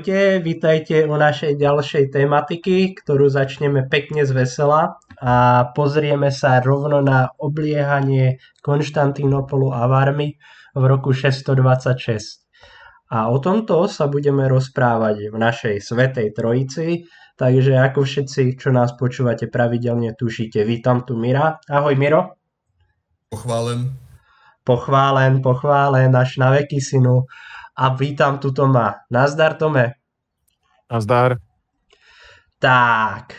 Ahojte, vítajte u našej ďalšej tematiky, ktorú začneme pekne z vesela a pozrieme sa rovno na obliehanie Konštantínopolu a Varmy v roku 626. A o tomto sa budeme rozprávať v našej Svetej Trojici, takže ako všetci, čo nás počúvate pravidelne, tušíte, vítam tu Mira. Ahoj Miro. Pochválen. Pochválen, pochválen, až na veky synu a vítam tu Toma. Nazdar Tome. Nazdar. Tak,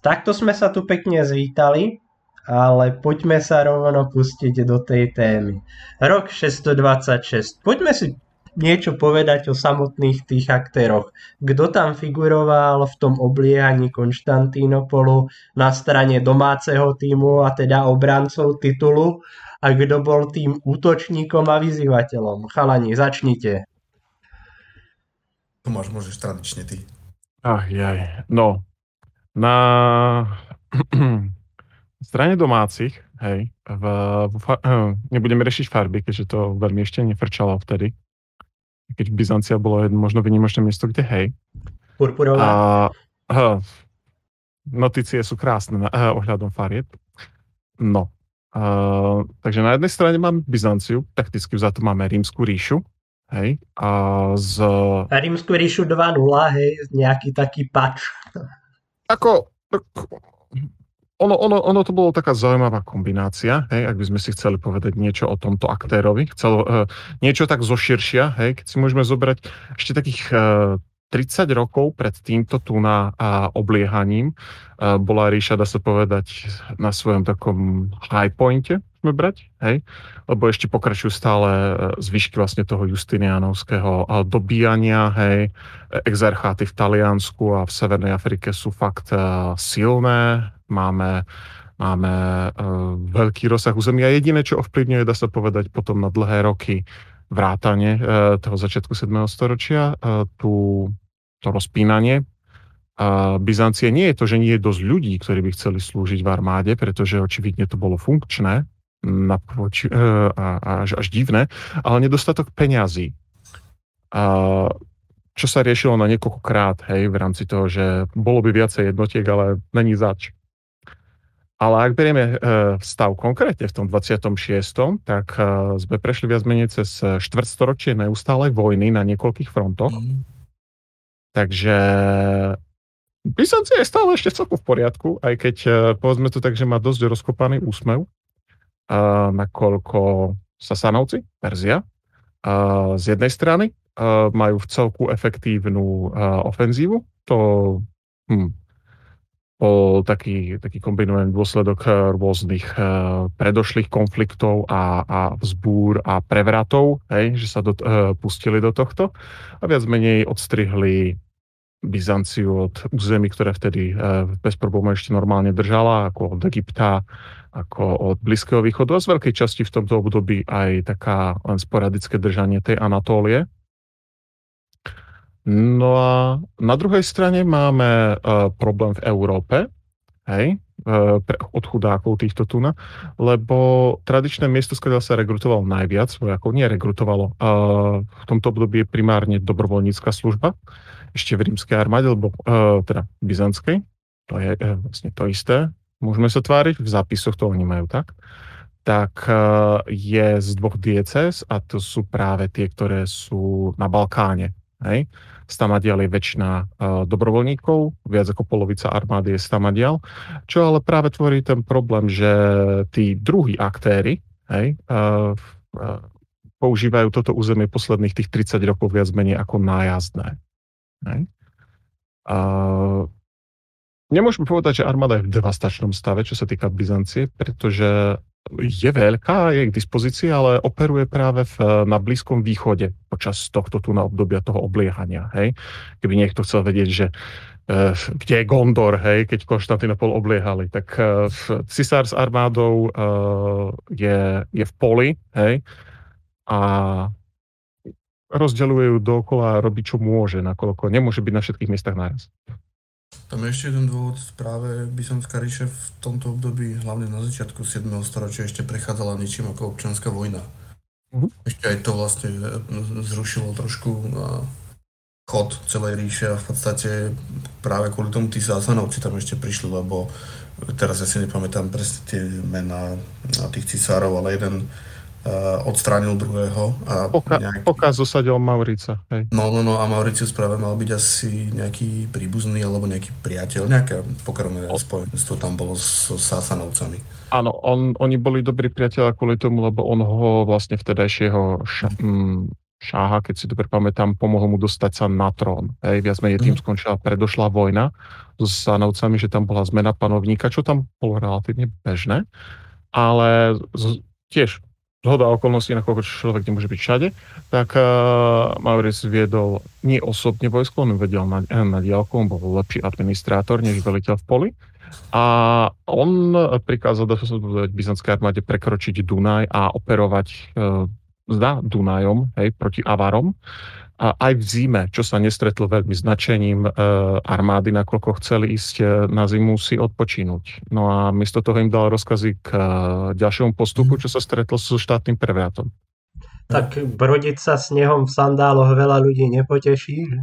takto sme sa tu pekne zvítali, ale poďme sa rovno pustiť do tej témy. Rok 626. Poďme si niečo povedať o samotných tých aktéroch. Kto tam figuroval v tom obliehaní Konštantínopolu na strane domáceho týmu a teda obrancov titulu a kto bol tým útočníkom a vyzývateľom. Chalani, začnite. Tomáš, môžeš tradične ty. Ach jaj, no. Na strane domácich, hej, v, v, nebudeme rešiť farby, keďže to veľmi ešte nefrčalo vtedy. Keď Byzancia bolo jedno možno vynimočné miesto, kde hej. Purpurová. A, notície sú krásne na, ohľadom farieb. No, Uh, takže na jednej strane máme Byzanciu, takticky za to máme Rímsku ríšu, hej, a z... A Rímsku ríšu 2.0, hej, nejaký taký pač. Ako, tak, ono, ono, ono to bolo taká zaujímavá kombinácia, hej, ak by sme si chceli povedať niečo o tomto aktérovi, chcelo, uh, niečo tak zoširšia, hej, keď si môžeme zobrať ešte takých uh, 30 rokov pred týmto tu na obliehaním bola ríša, dá sa povedať, na svojom takom high pointe, sme brať, hej? Lebo ešte pokračujú stále e, zvyšky vlastne toho Justinianovského dobíjania, hej? Exarcháty v Taliansku a v Severnej Afrike sú fakt e, silné, máme máme veľký rozsah územia. Jediné, čo ovplyvňuje, dá sa povedať, potom na dlhé roky vrátane uh, toho začiatku 7. storočia, tú to rozpínanie. Byzancie nie je to, že nie je dosť ľudí, ktorí by chceli slúžiť v armáde, pretože očividne to bolo funkčné na, e, a, a až, až divné, ale nedostatok peňazí. A, čo sa riešilo na niekoľkokrát, hej, v rámci toho, že bolo by viacej jednotiek, ale není zač. Ale ak berieme e, stav konkrétne v tom 26., tak e, sme prešli viac menej cez štvrtstoročie neustálej vojny na niekoľkých frontoch. Mm Takže Byzancie je stále ešte celku v poriadku, aj keď povedzme to tak, že má dosť rozkopaný úsmev, uh, nakoľko Sasanovci, Perzia, uh, z jednej strany uh, majú v celku efektívnu ofenzívu. To hm, bol taký, taký kombinovaný dôsledok rôznych predošlých konfliktov a, a vzbúr a prevratov, hej, že sa do, pustili do tohto a viac menej odstrihli Byzanciu od území, ktoré vtedy eh, bez problémov ešte normálne držala, ako od Egypta, ako od Blízkeho východu a z veľkej časti v tomto období aj taká len sporadické držanie tej Anatólie. No a na druhej strane máme uh, problém v Európe, hej, pre, od chudákov týchto tuna, lebo tradičné miesto, skrát sa rekrutovalo najviac vojakov, nie rekrutovalo. V tomto období je primárne dobrovoľnícka služba, ešte v rímskej armáde, alebo uh, teda byzantskej, to je uh, vlastne to isté, môžeme sa tváriť, v zápisoch to oni majú tak, tak uh, je z dvoch dieces a to sú práve tie, ktoré sú na Balkáne. Hej? Stamadial je väčšina dobrovoľníkov, viac ako polovica armády je Stamadial, čo ale práve tvorí ten problém, že tí druhí aktéry hej, používajú toto územie posledných tých 30 rokov viac menej ako nájazdné. A nemôžeme povedať, že armáda je v devastačnom stave, čo sa týka Byzancie, pretože je veľká, je k dispozícii, ale operuje práve v, na Blízkom východe počas tohto tu na obdobia toho obliehania. Hej? Keby niekto chcel vedieť, že e, kde je Gondor, hej, keď Konštantinopol obliehali, tak e, cisár s armádou e, je, je v poli, hej, a rozdeľuje ju dookola a robí, čo môže, nakoľko nemôže byť na všetkých miestach naraz. Tam je ešte jeden dôvod, práve Byzantská ríše v tomto období, hlavne na začiatku 7. storočia, ešte prechádzala ničím ako občianská vojna. Uh-huh. Ešte aj to vlastne zrušilo trošku chod celej ríše a v podstate práve kvôli tomu tí Sasanovci tam ešte prišli, lebo teraz ja si nepamätám presne tie mená tých cisárov, ale jeden odstránil druhého. A Poka- nejaký... Pokaz zosadil Maurica. Hej. No, no, no a Mauricius práve mal byť asi nejaký príbuzný alebo nejaký priateľ, nejaké pokrvné spojenstvo tam bolo so Sasanovcami. Áno, on, oni boli dobrí priateľa kvôli tomu, lebo on ho vlastne vtedajšieho ša, mm, šáha, keď si dobre pamätám, pomohol mu dostať sa na trón. Hej, viac menej tým Mhm. skončila predošlá vojna so Sanovcami, že tam bola zmena panovníka, čo tam bolo relatívne bežné, ale z, tiež zhoda okolností, nakoľko človek nemôže byť všade, tak uh, Maurice viedol nie osobne vojsko, on vedel na, na diálku, on bol lepší administrátor než veliteľ v poli. A on prikázal byzantskej armáde prekročiť Dunaj a operovať uh, za Dunajom, hej, proti Avarom. A aj v zime, čo sa nestretlo veľmi značením e, armády, nakoľko chceli ísť e, na zimu si odpočínuť. No a miesto toho im dal rozkazy k e, ďalšiemu postupu, čo sa stretlo so štátnym prevratom. Tak brodiť sa snehom v sandáloch veľa ľudí nepoteší. Že?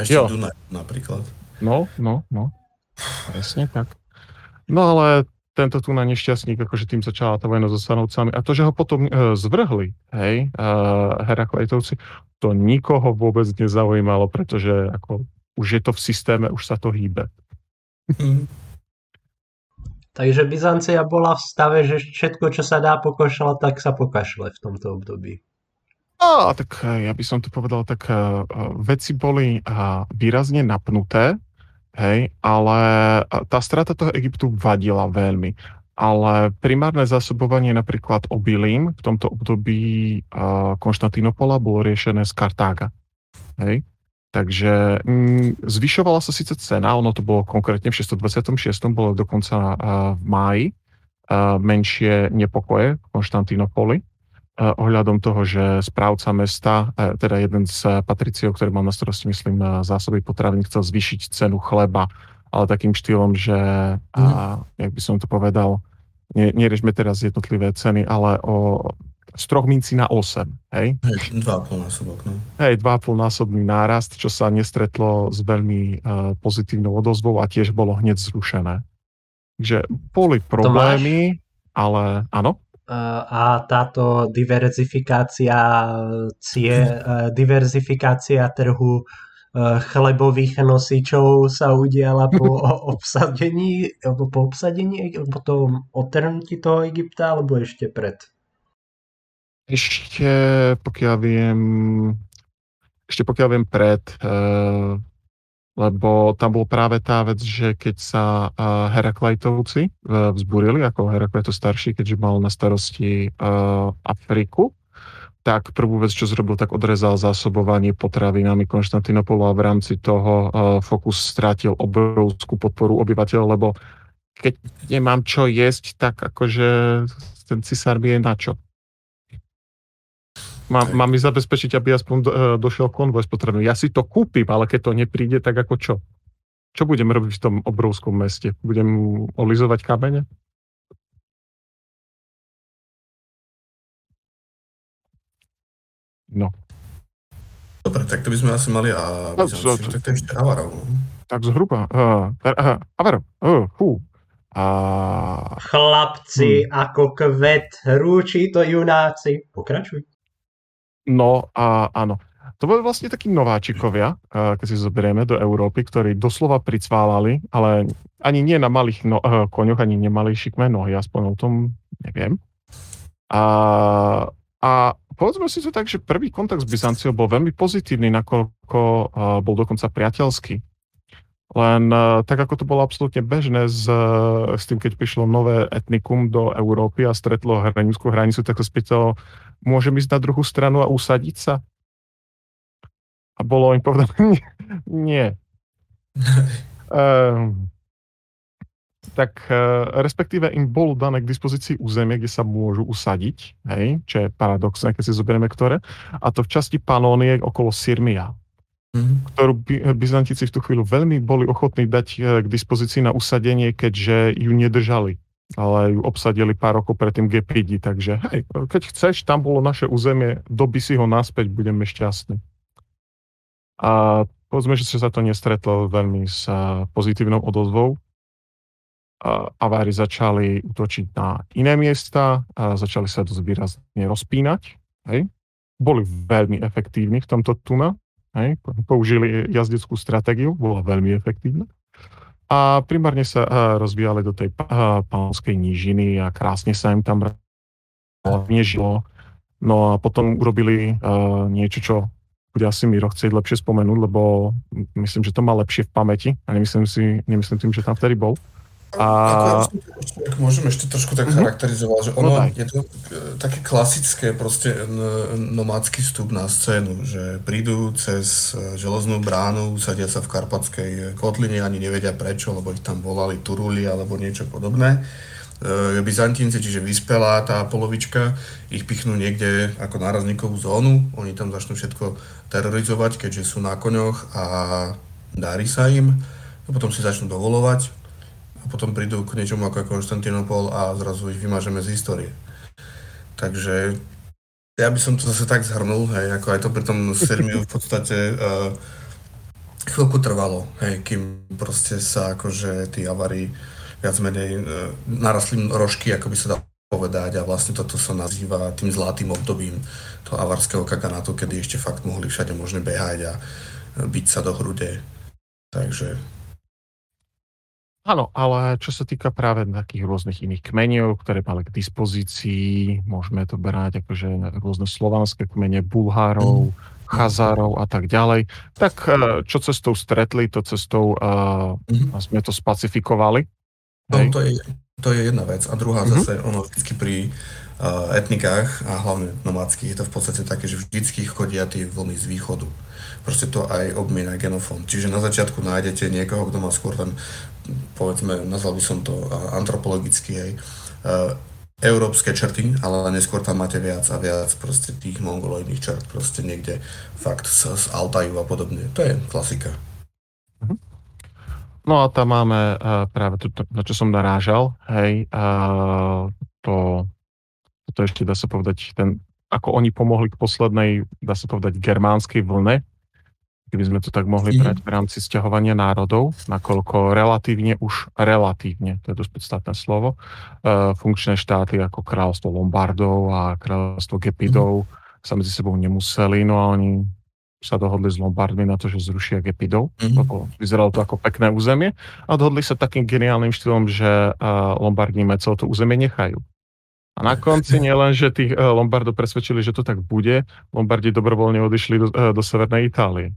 Ešte Jo. Dunaj napríklad. No, no, no. Presne tak. No ale tento tu na nešťastník, akože tým začala tá vojna so Sanovcami. A to, že ho potom e, zvrhli, hej, e, Heraklejtovci, to nikoho vôbec nezaujímalo, pretože ako už je to v systéme, už sa to hýbe. Mhm. Takže Byzancia bola v stave, že všetko, čo sa dá pokošľať, tak sa pokašle v tomto období. A tak e, ja by som to povedal, tak veci boli výrazne napnuté, hej, ale tá strata toho Egyptu vadila veľmi. Ale primárne zásobovanie napríklad obilím v tomto období Konštantinopola bolo riešené z Kartága. Hej. Takže mm, zvyšovala sa síce cena, ono to bolo konkrétne v 626, bolo dokonca a, v máji a, menšie nepokoje v Konštantinopoli eh, ohľadom toho, že správca mesta, eh, teda jeden z patriciov, ktorý mal na starosti, myslím, zásoby potravín, chcel zvýšiť cenu chleba, ale takým štýlom, že, a, jak by som to povedal, nie, neriešme teraz jednotlivé ceny, ale o z troch mincí na 8, hej? Hej, Dva a pol násobok, no. Hej, 2,5 násobný nárast, čo sa nestretlo s veľmi uh, pozitívnou odozvou a tiež bolo hneď zrušené. Takže boli problémy, ale áno. A a táto diverzifikácia cie, eh, diverzifikácia trhu eh, chlebových nosičov sa udiala po obsadení, po obsadení, po tom otrhnutí toho Egypta, alebo ešte pred? Ešte pokiaľ viem, ešte pokiaľ viem pred, lebo tam bol práve tá vec, že keď sa Heraklejtovci uh, vzburili, ako Heraklejto starší, keďže mal na starosti uh, Afriku, tak prvú vec, čo zrobil, tak odrezal zásobovanie potravinami Konštantinopolu a v rámci toho uh, Fokus strátil obrovskú podporu obyvateľov, lebo keď nemám čo jesť, tak akože ten cisár vie na čo. Mám, Hej. mám mi zabezpečiť, aby aspoň do, e, došiel konvoj s potravinou. Ja si to kúpim, ale keď to nepríde, tak ako čo? Čo budem robiť v tom obrovskom meste? Budem olizovať kamene? No, Dobre, tak to by sme asi mali a No, tak to je ešte Avarov. No. tak zhruba. Uh, uh, Avero, uh, fú. A Chlapci ako kvet, rúči to junáci. Pokračuj. No a áno. To boli vlastne takí nováčikovia, eh, keď si zoberieme do Európy, ktorí doslova pricválali, ale ani nie na malých no, eh, koňoch, ani nemali šikmé nohy, aspoň o tom neviem. A, a povedzme si to tak, že prvý kontakt s Byzanciou bol veľmi pozitívny, nakoľko eh, bol dokonca priateľský. Len tak, ako to bolo absolútne bežné s, s tým, keď prišlo nové etnikum do Európy a stretlo hranickú hranicu, tak sa spýtalo, môžem ísť na druhú stranu a usadiť sa? A bolo im povedané, nie. nie. Ehm, tak e, respektíve im bolo dané k dispozícii územie, kde sa môžu usadiť, hej, čo je paradoxné, keď si zoberieme ktoré, a to v časti Panónie okolo Sirmia, Mhm. ktorú By- Byzantíci v tú chvíľu veľmi boli ochotní dať e, k dispozícii na usadenie, keďže ju nedržali ale ju obsadili pár rokov predtým Gepidi, takže hej, keď chceš, tam bolo naše územie, doby si ho naspäť, budeme šťastní. A povedzme, že sa to nestretlo veľmi s pozitívnou odozvou. Avári začali útočiť na iné miesta, a začali sa dosť výrazne rozpínať. Hej. Boli veľmi efektívni v tomto tuna. Hej. Použili jazdeckú stratégiu, bola veľmi efektívna. A primárne sa rozvíjali do tej pánskej nížiny a krásne sa im tam nežilo. No a potom urobili uh, niečo, čo bude asi Miro chcieť lepšie spomenúť, lebo myslím, že to má lepšie v pamäti a nemyslím si, nemyslím tým, že tam vtedy bol. A... Ako, ak môžem ešte trošku tak mm-hmm. charakterizovať, že ono no je to e, také klasické proste nomádsky vstup na scénu, že prídu cez e, železnú bránu, sadia sa v karpatskej kotline, ani nevedia prečo, lebo ich tam volali Turuli alebo niečo podobné e, Byzantínci, čiže vyspelá tá polovička, ich pichnú niekde ako nárazníkovú zónu, oni tam začnú všetko terorizovať, keďže sú na koňoch a darí sa im. A potom si začnú dovolovať potom prídu k niečomu ako Konstantinopol a zrazu ich vymažeme z histórie. Takže ja by som to zase tak zhrnul, hej, ako aj to pri tom Sirmiu v podstate uh, chvíľku trvalo, hej, kým proste sa akože tí avary viac menej uh, narastli rožky, ako by sa dalo povedať a vlastne toto sa nazýva tým zlatým obdobím toho avarského kaganátu, kedy ešte fakt mohli všade možne behať a byť sa do hrude. Takže... Áno, ale čo sa týka práve takých rôznych iných kmeňov, ktoré mali k dispozícii, môžeme to brať akože rôzne slovanské kmene, Bulhárov, mm. Chazárov a tak ďalej, tak eh, čo cestou stretli, to cestou uh, mm. sme to spacifikovali. No, to, je, to je jedna vec. A druhá mm-hmm. zase, ono vždycky pri etnikách a hlavne nomádskych je to v podstate také, že vždycky chodia tie vlny z východu. Proste to aj obmiena genofón. Čiže na začiatku nájdete niekoho, kto má skôr ten, povedzme, nazval by som to antropologicky, hej, uh, európske črty, ale neskôr tam máte viac a viac proste tých mongoloidných črt, proste niekde fakt z, z Altaju a podobne. To je klasika. Mhm. No a tam máme uh, práve to, na čo som narážal, hej, uh, to to ešte dá sa povedať, ten, ako oni pomohli k poslednej, dá sa povedať, germánskej vlne, keby sme to tak mohli mhm. brať v rámci sťahovania národov, nakoľko relatívne, už relatívne, to je dosť podstatné slovo, uh, funkčné štáty ako kráľstvo Lombardov a kráľstvo Gepidov mm. sa medzi sebou nemuseli, no a oni sa dohodli s Lombardmi na to, že zrušia Gepidov, mm-hmm. lebo vyzeralo to ako pekné územie a dohodli sa takým geniálnym štýlom, že uh, Lombardníme celé to územie nechajú. A na konci nielen, že tých eh, Lombardov presvedčili, že to tak bude, Lombardi dobrovoľne odišli do, eh, do Severnej Itálie.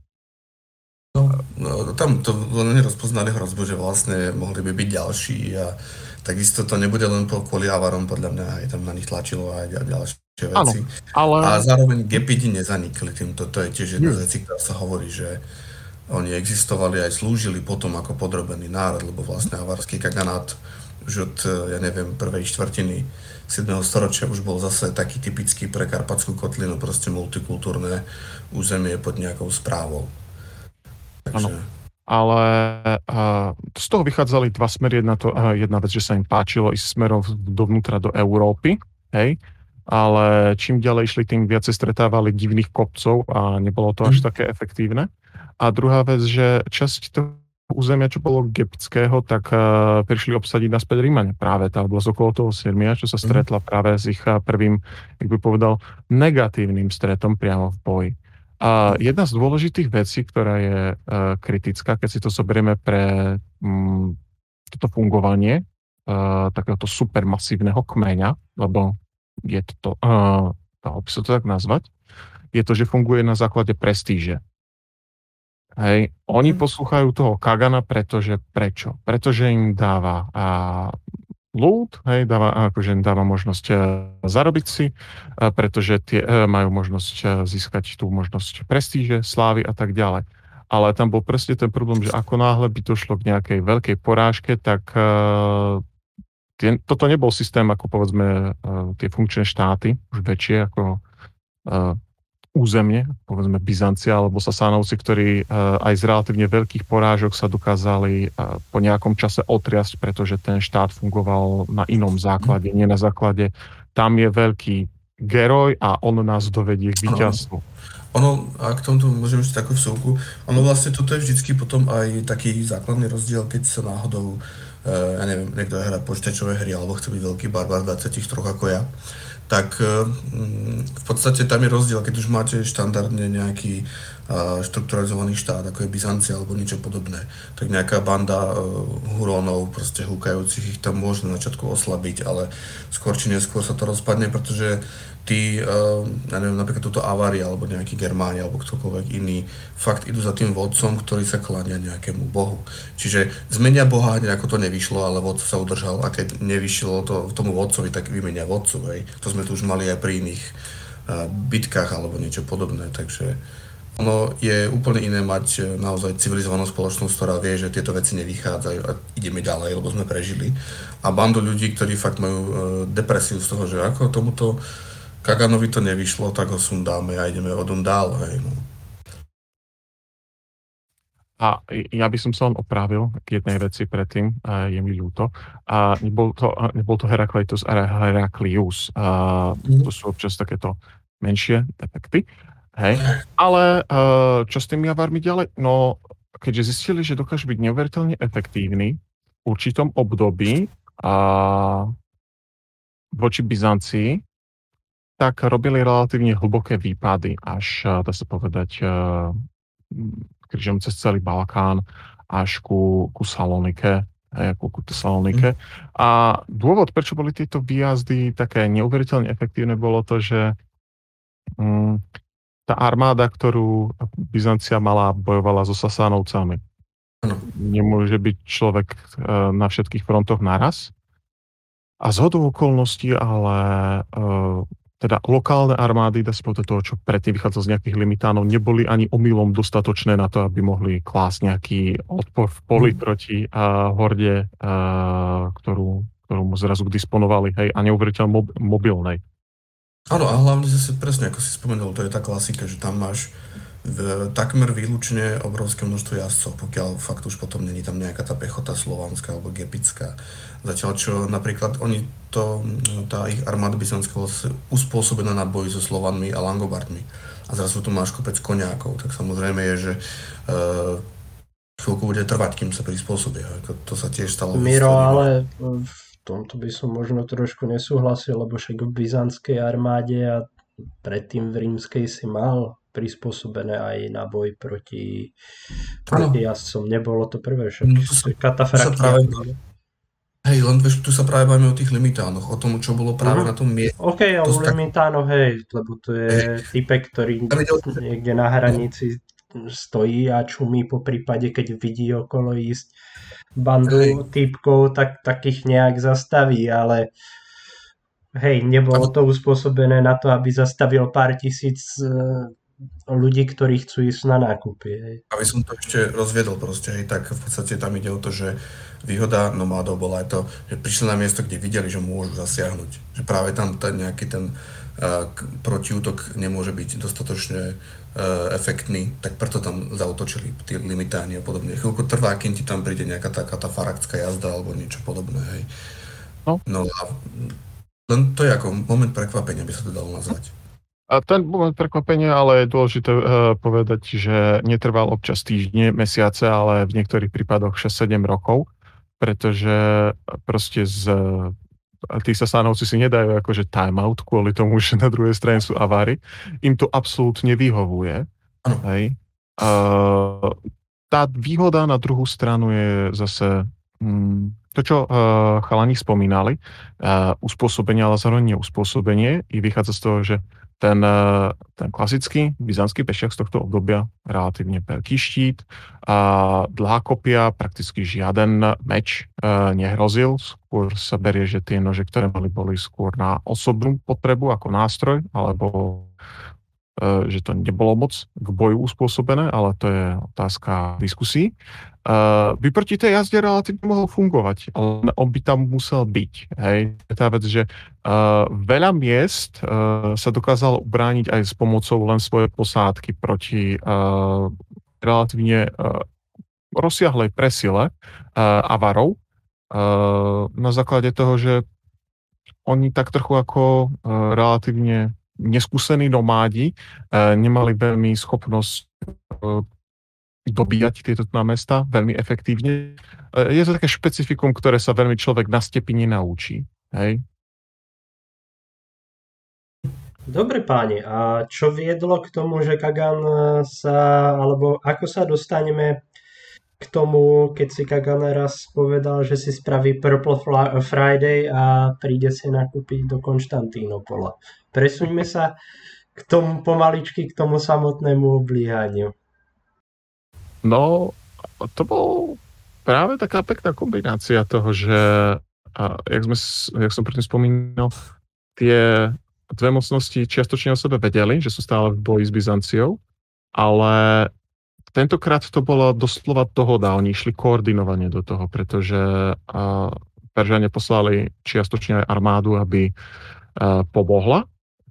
No, no tam to len nerozpoznali hrozbu, že vlastne mohli by byť ďalší a takisto to nebude len po kvôli Avarom, podľa mňa aj tam na nich tlačilo aj ďalšie veci. Ano, ale... A zároveň Gepidi nezanikli týmto, to je tiež jedna z vecí, ktorá sa hovorí, že oni existovali aj slúžili potom ako podrobený národ, lebo vlastne avarský kaganát už od, eh, ja neviem, prvej štvrtiny 7. storočia už bol zase taký typický pre Karpatskú kotlinu, proste multikultúrne územie pod nejakou správou. Takže... Ano. Ale uh, z toho vychádzali dva smery. Jedna, to, uh, jedna vec, že sa im páčilo ísť smerom dovnútra do Európy, hej, ale čím ďalej išli, tým viacej stretávali divných kopcov a nebolo to až mm. také efektívne. A druhá vec, že časť toho územia, čo bolo Gepského, tak uh, prišli obsadiť naspäť Rímane. Práve tá oblasť okolo toho Sirmia, čo sa mhm. stretla práve s ich uh, prvým, jak by povedal, negatívnym stretom priamo v boji. A jedna z dôležitých vecí, ktorá je uh, kritická, keď si to zoberieme pre um, toto fungovanie uh, takéhoto supermasívneho kmeňa, lebo je to, uh, dalo by sa to tak nazvať, je to, že funguje na základe prestíže. Hej, oni mm. poslúchajú toho Kagana, pretože prečo? Pretože im dáva a, loot, hej, dáva, akože im dáva možnosť a, e, zarobiť si, a, pretože tie a, e, majú možnosť a, e, získať tú možnosť prestíže, slávy a tak ďalej. Ale tam bol presne ten problém, že ako náhle by to šlo k nejakej veľkej porážke, tak a, tie, toto nebol systém ako povedzme a, tie funkčné štáty, už väčšie ako územne, povedzme Byzancia alebo Sasánovci, ktorí eh, aj z relatívne veľkých porážok sa dokázali eh, po nejakom čase otriasť, pretože ten štát fungoval na inom základe, nie na základe. Tam je veľký geroj a on nás dovedie k víťazstvu. Ono, a k tomuto môžem ešte takú vsúku, ono vlastne toto je vždycky potom aj taký základný rozdiel, keď sa náhodou, e, ja neviem, niekto hrá počítačové hry alebo chce byť veľký barbar 23 ako ja, tak e, v podstate tam je rozdiel, keď už máte štandardne nejaký štrukturalizovaný štát, ako je Byzancia alebo niečo podobné, tak nejaká banda uh, hurónov, proste húkajúcich ich tam môže na začiatku oslabiť, ale skôr či neskôr sa to rozpadne, pretože tí, uh, ja neviem, napríklad túto Avária alebo nejaký Germáni alebo ktokoľvek iný, fakt idú za tým vodcom, ktorý sa klania nejakému bohu. Čiže zmenia boha, nejako to nevyšlo, ale vodca sa udržal a keď nevyšlo to tomu vodcovi, tak vymenia vodcu, hej. To sme tu už mali aj pri iných uh, bitkách alebo niečo podobné, takže ono je úplne iné mať e, naozaj civilizovanú spoločnosť, ktorá vie, že tieto veci nevychádzajú a ideme ďalej, lebo sme prežili. A bandu ľudí, ktorí fakt majú depresiu z toho, že ako tomuto Kaganovi to nevyšlo, tak ho sundáme a ideme odom dál. Hej, no. A ja by som sa len opravil k jednej veci predtým, je mi ľúto. A nebol to, nebol to Herakleitos a Heraklius. A mm. To sú občas takéto menšie defekty. Hej. Ale uh, čo s tými avarmi ďalej? No, keďže zistili, že dokážu byť neuveriteľne efektívni v určitom období a voči Byzancii, tak robili relatívne hlboké výpady, až, dá sa povedať, uh, križom cez celý Balkán až ku, ku Salonike, hej, ku, ku Salonike. Mm. A dôvod, prečo boli tieto výjazdy také neuveriteľne efektívne, bolo to, že um, tá armáda, ktorú Byzancia mala, bojovala so Sasánovcami. Nemôže byť človek na všetkých frontoch naraz. A z hodou okolností, ale teda lokálne armády, sa povedať toho, čo predtým vychádzalo z nejakých limitánov, neboli ani omylom dostatočné na to, aby mohli klásť nejaký odpor v poli mm. proti uh, horde, uh, ktorú, ktorú zrazu disponovali, hej, a neuveriteľne mob- mobilnej. Áno, a hlavne zase presne, ako si spomenul, to je tá klasika, že tam máš takmer výlučne obrovské množstvo jazdcov, pokiaľ fakt už potom není tam nejaká tá pechota slovanská alebo gepická. Zatiaľ čo napríklad oni to, tá ich armáda byzantská uspôsobená na boji so Slovanmi a Langobardmi. A zrazu tu máš kopec koniakov, tak samozrejme je, že uh, chvíľku bude trvať, kým sa prispôsobia. To sa tiež stalo. Miro, ale tomto by som možno trošku nesúhlasil, lebo však v byzantskej armáde a predtým v rímskej si mal prispôsobené aj na boj proti, proti jazdcom. Nebolo to prvé, však no, katafrakty. Hej, len vieš, tu sa práve bavíme o tých limitánoch, o tom, čo bolo práve uh-huh. na tom mieste. OK, o limitánoch, hej, lebo to je typek, ktorý niekde na hranici stojí a čumí po prípade, keď vidí okolo ísť bandu hej. typkov, tak, tak ich nejak zastaví, ale hej, nebolo to uspôsobené na to, aby zastavil pár tisíc e, ľudí, ktorí chcú ísť na nákupy. Hej. Aby som to ešte rozviedol proste, hej, tak v podstate tam ide o to, že výhoda nomádov bola aj to, že prišli na miesto, kde videli, že môžu zasiahnuť. Že práve tam ten nejaký ten uh, protiútok nemôže byť dostatočne uh, efektný, tak preto tam zautočili tí limitáni a podobne. Chvíľku trvá, kým ti tam príde nejaká taká tá faraktská jazda alebo niečo podobné. Hej. No. no a len to je ako moment prekvapenia, by sa to dalo nazvať. A ten moment prekvapenia, ale je dôležité uh, povedať, že netrval občas týždne, mesiace, ale v niektorých prípadoch 6-7 rokov, pretože proste z tí Sasánovci si nedajú akože timeout kvôli tomu, že na druhej strane sú aváry. Im to absolútne vyhovuje. Hej. Uh, tá výhoda na druhú stranu je zase um, to, čo uh, chalani spomínali, uh, uspôsobenie, ale zároveň neuspôsobenie, i vychádza z toho, že ten, uh, ten klasický byzantský pešiak z tohto obdobia relatívne veľký štít a dlhá kopia, prakticky žiaden meč uh, nehrozil, skôr sa berie, že tie nože, ktoré mali, boli skôr na osobnú potrebu ako nástroj, alebo uh, že to nebolo moc k boju uspôsobené, ale to je otázka diskusí. Uh, by proti tej jazde relatívne mohol fungovať, ale on by tam musel byť. Hej. Tá vec, že uh, veľa miest uh, sa dokázalo ubrániť aj s pomocou len svojej posádky proti uh, relatívne uh, rozsiahlej presile uh, avarov uh, na základe toho, že oni tak trochu ako uh, relatívne neskúsení nomádi, nemali veľmi schopnosť dobíjať tieto na mesta veľmi efektívne. Je to také špecifikum, ktoré sa veľmi človek na stepi nenaučí. Hej? Dobre páni, a čo viedlo k tomu, že Kagan sa, alebo ako sa dostaneme k tomu, keď si Kagan raz povedal, že si spraví Purple Friday a príde si nakúpiť do Konštantínopola. Presuňme sa k tomu pomaličky, k tomu samotnému oblíhaniu. No, to bol práve taká pekná kombinácia toho, že, a jak, sme, jak som predtým spomínal, tie dve mocnosti čiastočne o sebe vedeli, že sú stále v boji s Byzanciou, ale tentokrát to bola doslova dohoda, oni išli koordinovane do toho, pretože Peržania poslali čiastočne aj armádu, aby pomohla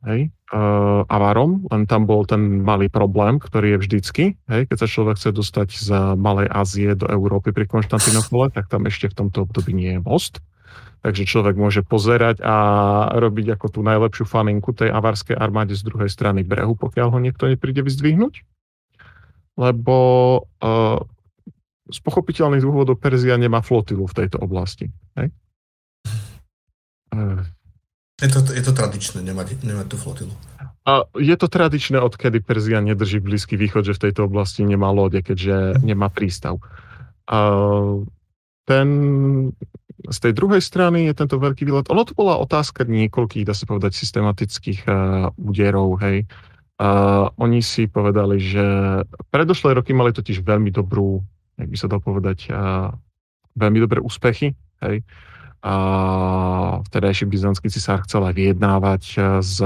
hej, uh, avarom, len tam bol ten malý problém, ktorý je vždycky, hej, keď sa človek chce dostať z Malej Ázie do Európy pri Konštantinopole, tak tam ešte v tomto období nie je most. Takže človek môže pozerať a robiť ako tú najlepšiu faninku tej avarskej armáde z druhej strany brehu, pokiaľ ho niekto nepríde vyzdvihnúť. Lebo uh, z pochopiteľných dôvodov Perzia nemá flotilu v tejto oblasti. Hej? Uh, je to, je to tradičné nemať, nemať tú flotilu. A je to tradičné, odkedy Perzia nedrží Blízky východ, že v tejto oblasti nemá lode, keďže nemá prístav. A ten, z tej druhej strany je tento veľký výlet. Ono to bola otázka niekoľkých, dá sa povedať, systematických uh, hej. Uh, oni si povedali, že predošlé roky mali totiž veľmi dobrú, jak by sa dal povedať, uh, veľmi dobré úspechy, hej a vtedajší byzantský cisár chcel aj vyjednávať e, s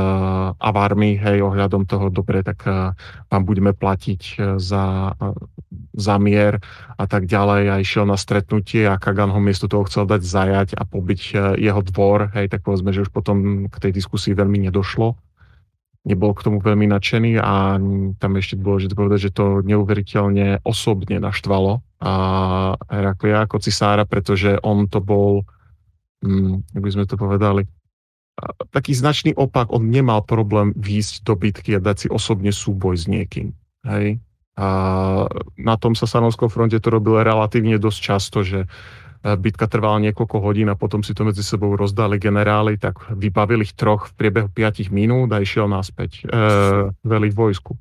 avármi, hej, ohľadom toho, dobre, tak e, vám budeme platiť e, za, za mier a tak ďalej a išiel na stretnutie a Kagan ho miesto toho chcel dať zajať a pobyť jeho dvor, hej, tak povedzme, že už potom k tej diskusii veľmi nedošlo. Nebol k tomu veľmi nadšený a tam ešte dôležité povedať, že to neuveriteľne osobne naštvalo a Heraklia ako cisára, pretože on to bol mm, jak by sme to povedali, taký značný opak, on nemal problém výjsť do bitky a dať si osobne súboj s niekým. Hej? A na tom sa Sanovskom fronte to robilo relatívne dosť často, že e, bitka trvala niekoľko hodín a potom si to medzi sebou rozdali generáli, tak vybavili ich troch v priebehu 5 minút a išiel naspäť e, veliť vojsku.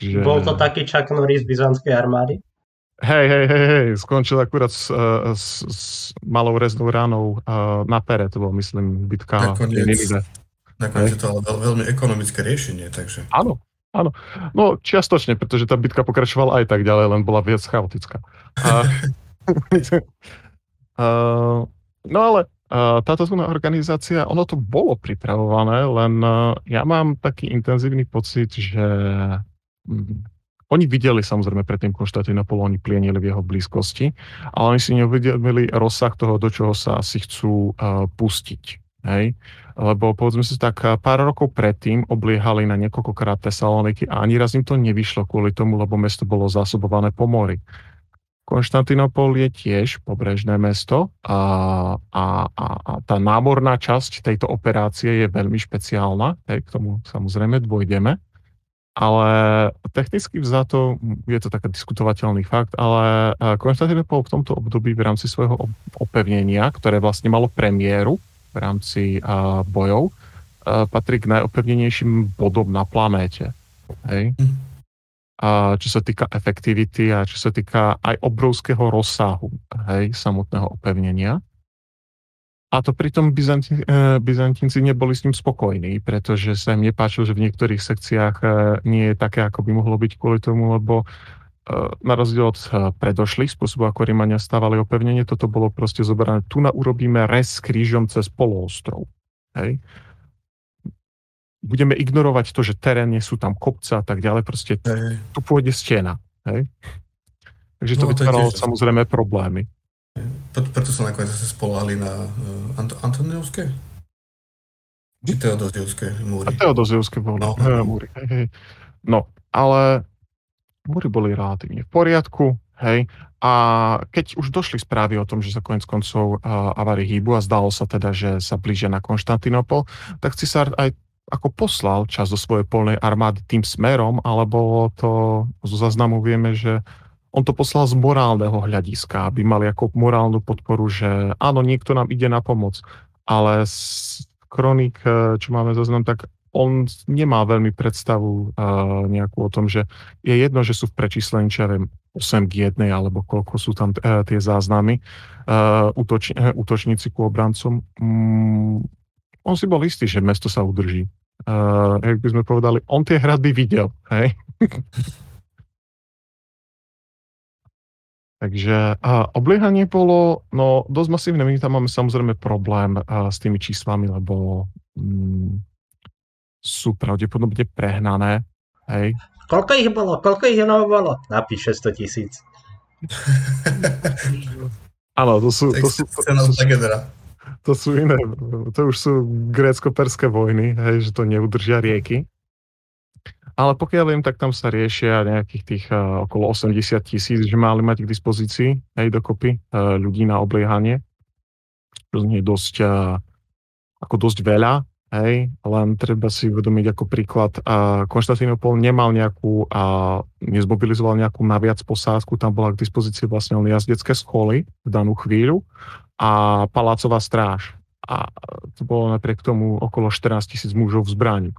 Že... Bol to taký Chuck Norris byzantskej armády? Hej, hej, hej, hej, skončil akurát s, eh, s, s malou reznou ránou uh, na pere, to bol, myslím, bitka Nakoniec, nakoniec je to ale veľ, veľmi ekonomické riešenie, takže... Áno, áno. No, čiastočne, pretože tá bitka pokračovala aj tak ďalej, len bola viac chaotická. Uh, uh, no ale uh, táto organizácia, ono to bolo pripravované, len uh, ja mám taký intenzívny pocit, že um, oni videli samozrejme predtým Konštantinopol, oni plienili v jeho blízkosti, ale oni si neuvedomili rozsah toho, do čoho sa asi chcú uh, pustiť. Hej? Lebo povedzme si tak, pár rokov predtým obliehali na niekoľkokrát Tesaloniky a ani raz im to nevyšlo kvôli tomu, lebo mesto bolo zásobované po mori. Konštantinopol je tiež pobrežné mesto a, a, a, a tá námorná časť tejto operácie je veľmi špeciálna, hej, k tomu samozrejme dôjdeme. Ale technicky vzato je to taký diskutovateľný fakt, ale Konštantinopol v tomto období v rámci svojho opevnenia, ktoré vlastne malo premiéru v rámci bojov, patrí k najopevnenejším bodom na planéte. Hej? Mhm. A čo sa týka efektivity a čo sa týka aj obrovského rozsahu hej, samotného opevnenia. A to pritom Byzanti, e, Byzantínci neboli s ním spokojní, pretože sa im nepáčilo, že v niektorých sekciách e, nie je také, ako by mohlo byť kvôli tomu, lebo e, na rozdiel od predošlých spôsobov, ako Rímania stávali opevnenie, toto bolo proste zobrané. Tu na urobíme res krížom cez poloostrov. Hej. Budeme ignorovať to, že terénne sú tam kopce a tak ďalej, proste tu pôjde stena. Hej. Takže to no, vytváralo samozrejme problémy. Preto sa nakoniec zase spolahli na uh, Ant- Antoniovské? Či Teodosievské múry? Teodosievské boli no, no. múry. Hej, hej. No, ale múry boli relatívne v poriadku, hej. A keď už došli správy o tom, že sa konec koncov uh, Avary hýbu a zdalo sa teda, že sa blížia na Konštantinopol, tak cisár aj ako poslal čas zo svojej polnej armády tým smerom, alebo to zo záznamu vieme, že on to poslal z morálneho hľadiska, aby mali ako morálnu podporu, že áno, niekto nám ide na pomoc, ale z kronik, e, čo máme zoznam, tak on nemá veľmi predstavu uh, nejakú o tom, že je jedno, že sú v prečíslení, čo ja viem, 8 k 1, alebo koľko sú tam uh, tie záznamy, uh, útoč, útočníci ku obrancom. Mm, on si bol istý, že mesto sa udrží. Uh, jak by sme povedali, on tie hradby videl, hej? Takže a obliehanie bolo no, dosť masívne. My tam máme samozrejme problém a, s tými číslami, lebo mm, sú pravdepodobne prehnané. Hej. Koľko ich bolo? Koľko ich no bolo? Napíš 600 tisíc. Áno, to sú... To sú, to, sú, to sú iné, to už sú grécko-perské vojny, hej, že to neudržia rieky. Ale pokiaľ viem, tak tam sa riešia nejakých tých uh, okolo 80 tisíc, že mali mať k dispozícii aj dokopy uh, ľudí na obliehanie. To znie dosť, uh, ako dosť veľa, hej, len treba si uvedomiť ako príklad, uh, Konštantinopol nemal nejakú, uh, nezmobilizoval nejakú naviac posádku, tam bola k dispozícii vlastne len jazdecké schóly v danú chvíľu a palácová stráž. A to bolo napriek tomu okolo 14 tisíc mužov v zbraní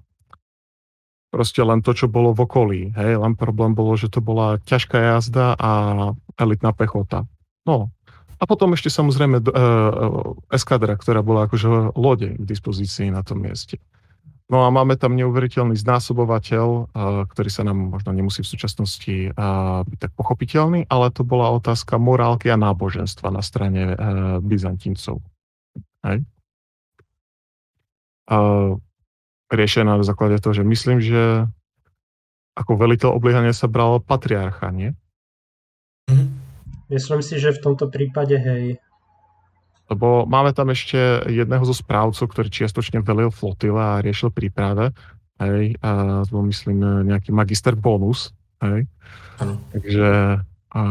proste len to, čo bolo v okolí. Hej, len problém bolo, že to bola ťažká jazda a elitná pechota. No, a potom ešte samozrejme uh, eskadra, ktorá bola akože lode k dispozícii na tom mieste. No a máme tam neuveriteľný znásobovateľ, uh, ktorý sa nám možno nemusí v súčasnosti uh, byť tak pochopiteľný, ale to bola otázka morálky a náboženstva na strane uh, Byzantíncov. Hej? Uh, riešená na základe toho, že myslím, že ako veliteľ obliehania sa bral patriarcha, nie? Mm-hmm. Myslím si, že v tomto prípade hej. Lebo máme tam ešte jedného zo správcov, ktorý čiastočne velil flotile a riešil príprave. Hej, a to bol myslím nejaký magister bonus. Hej. Ano. Takže a,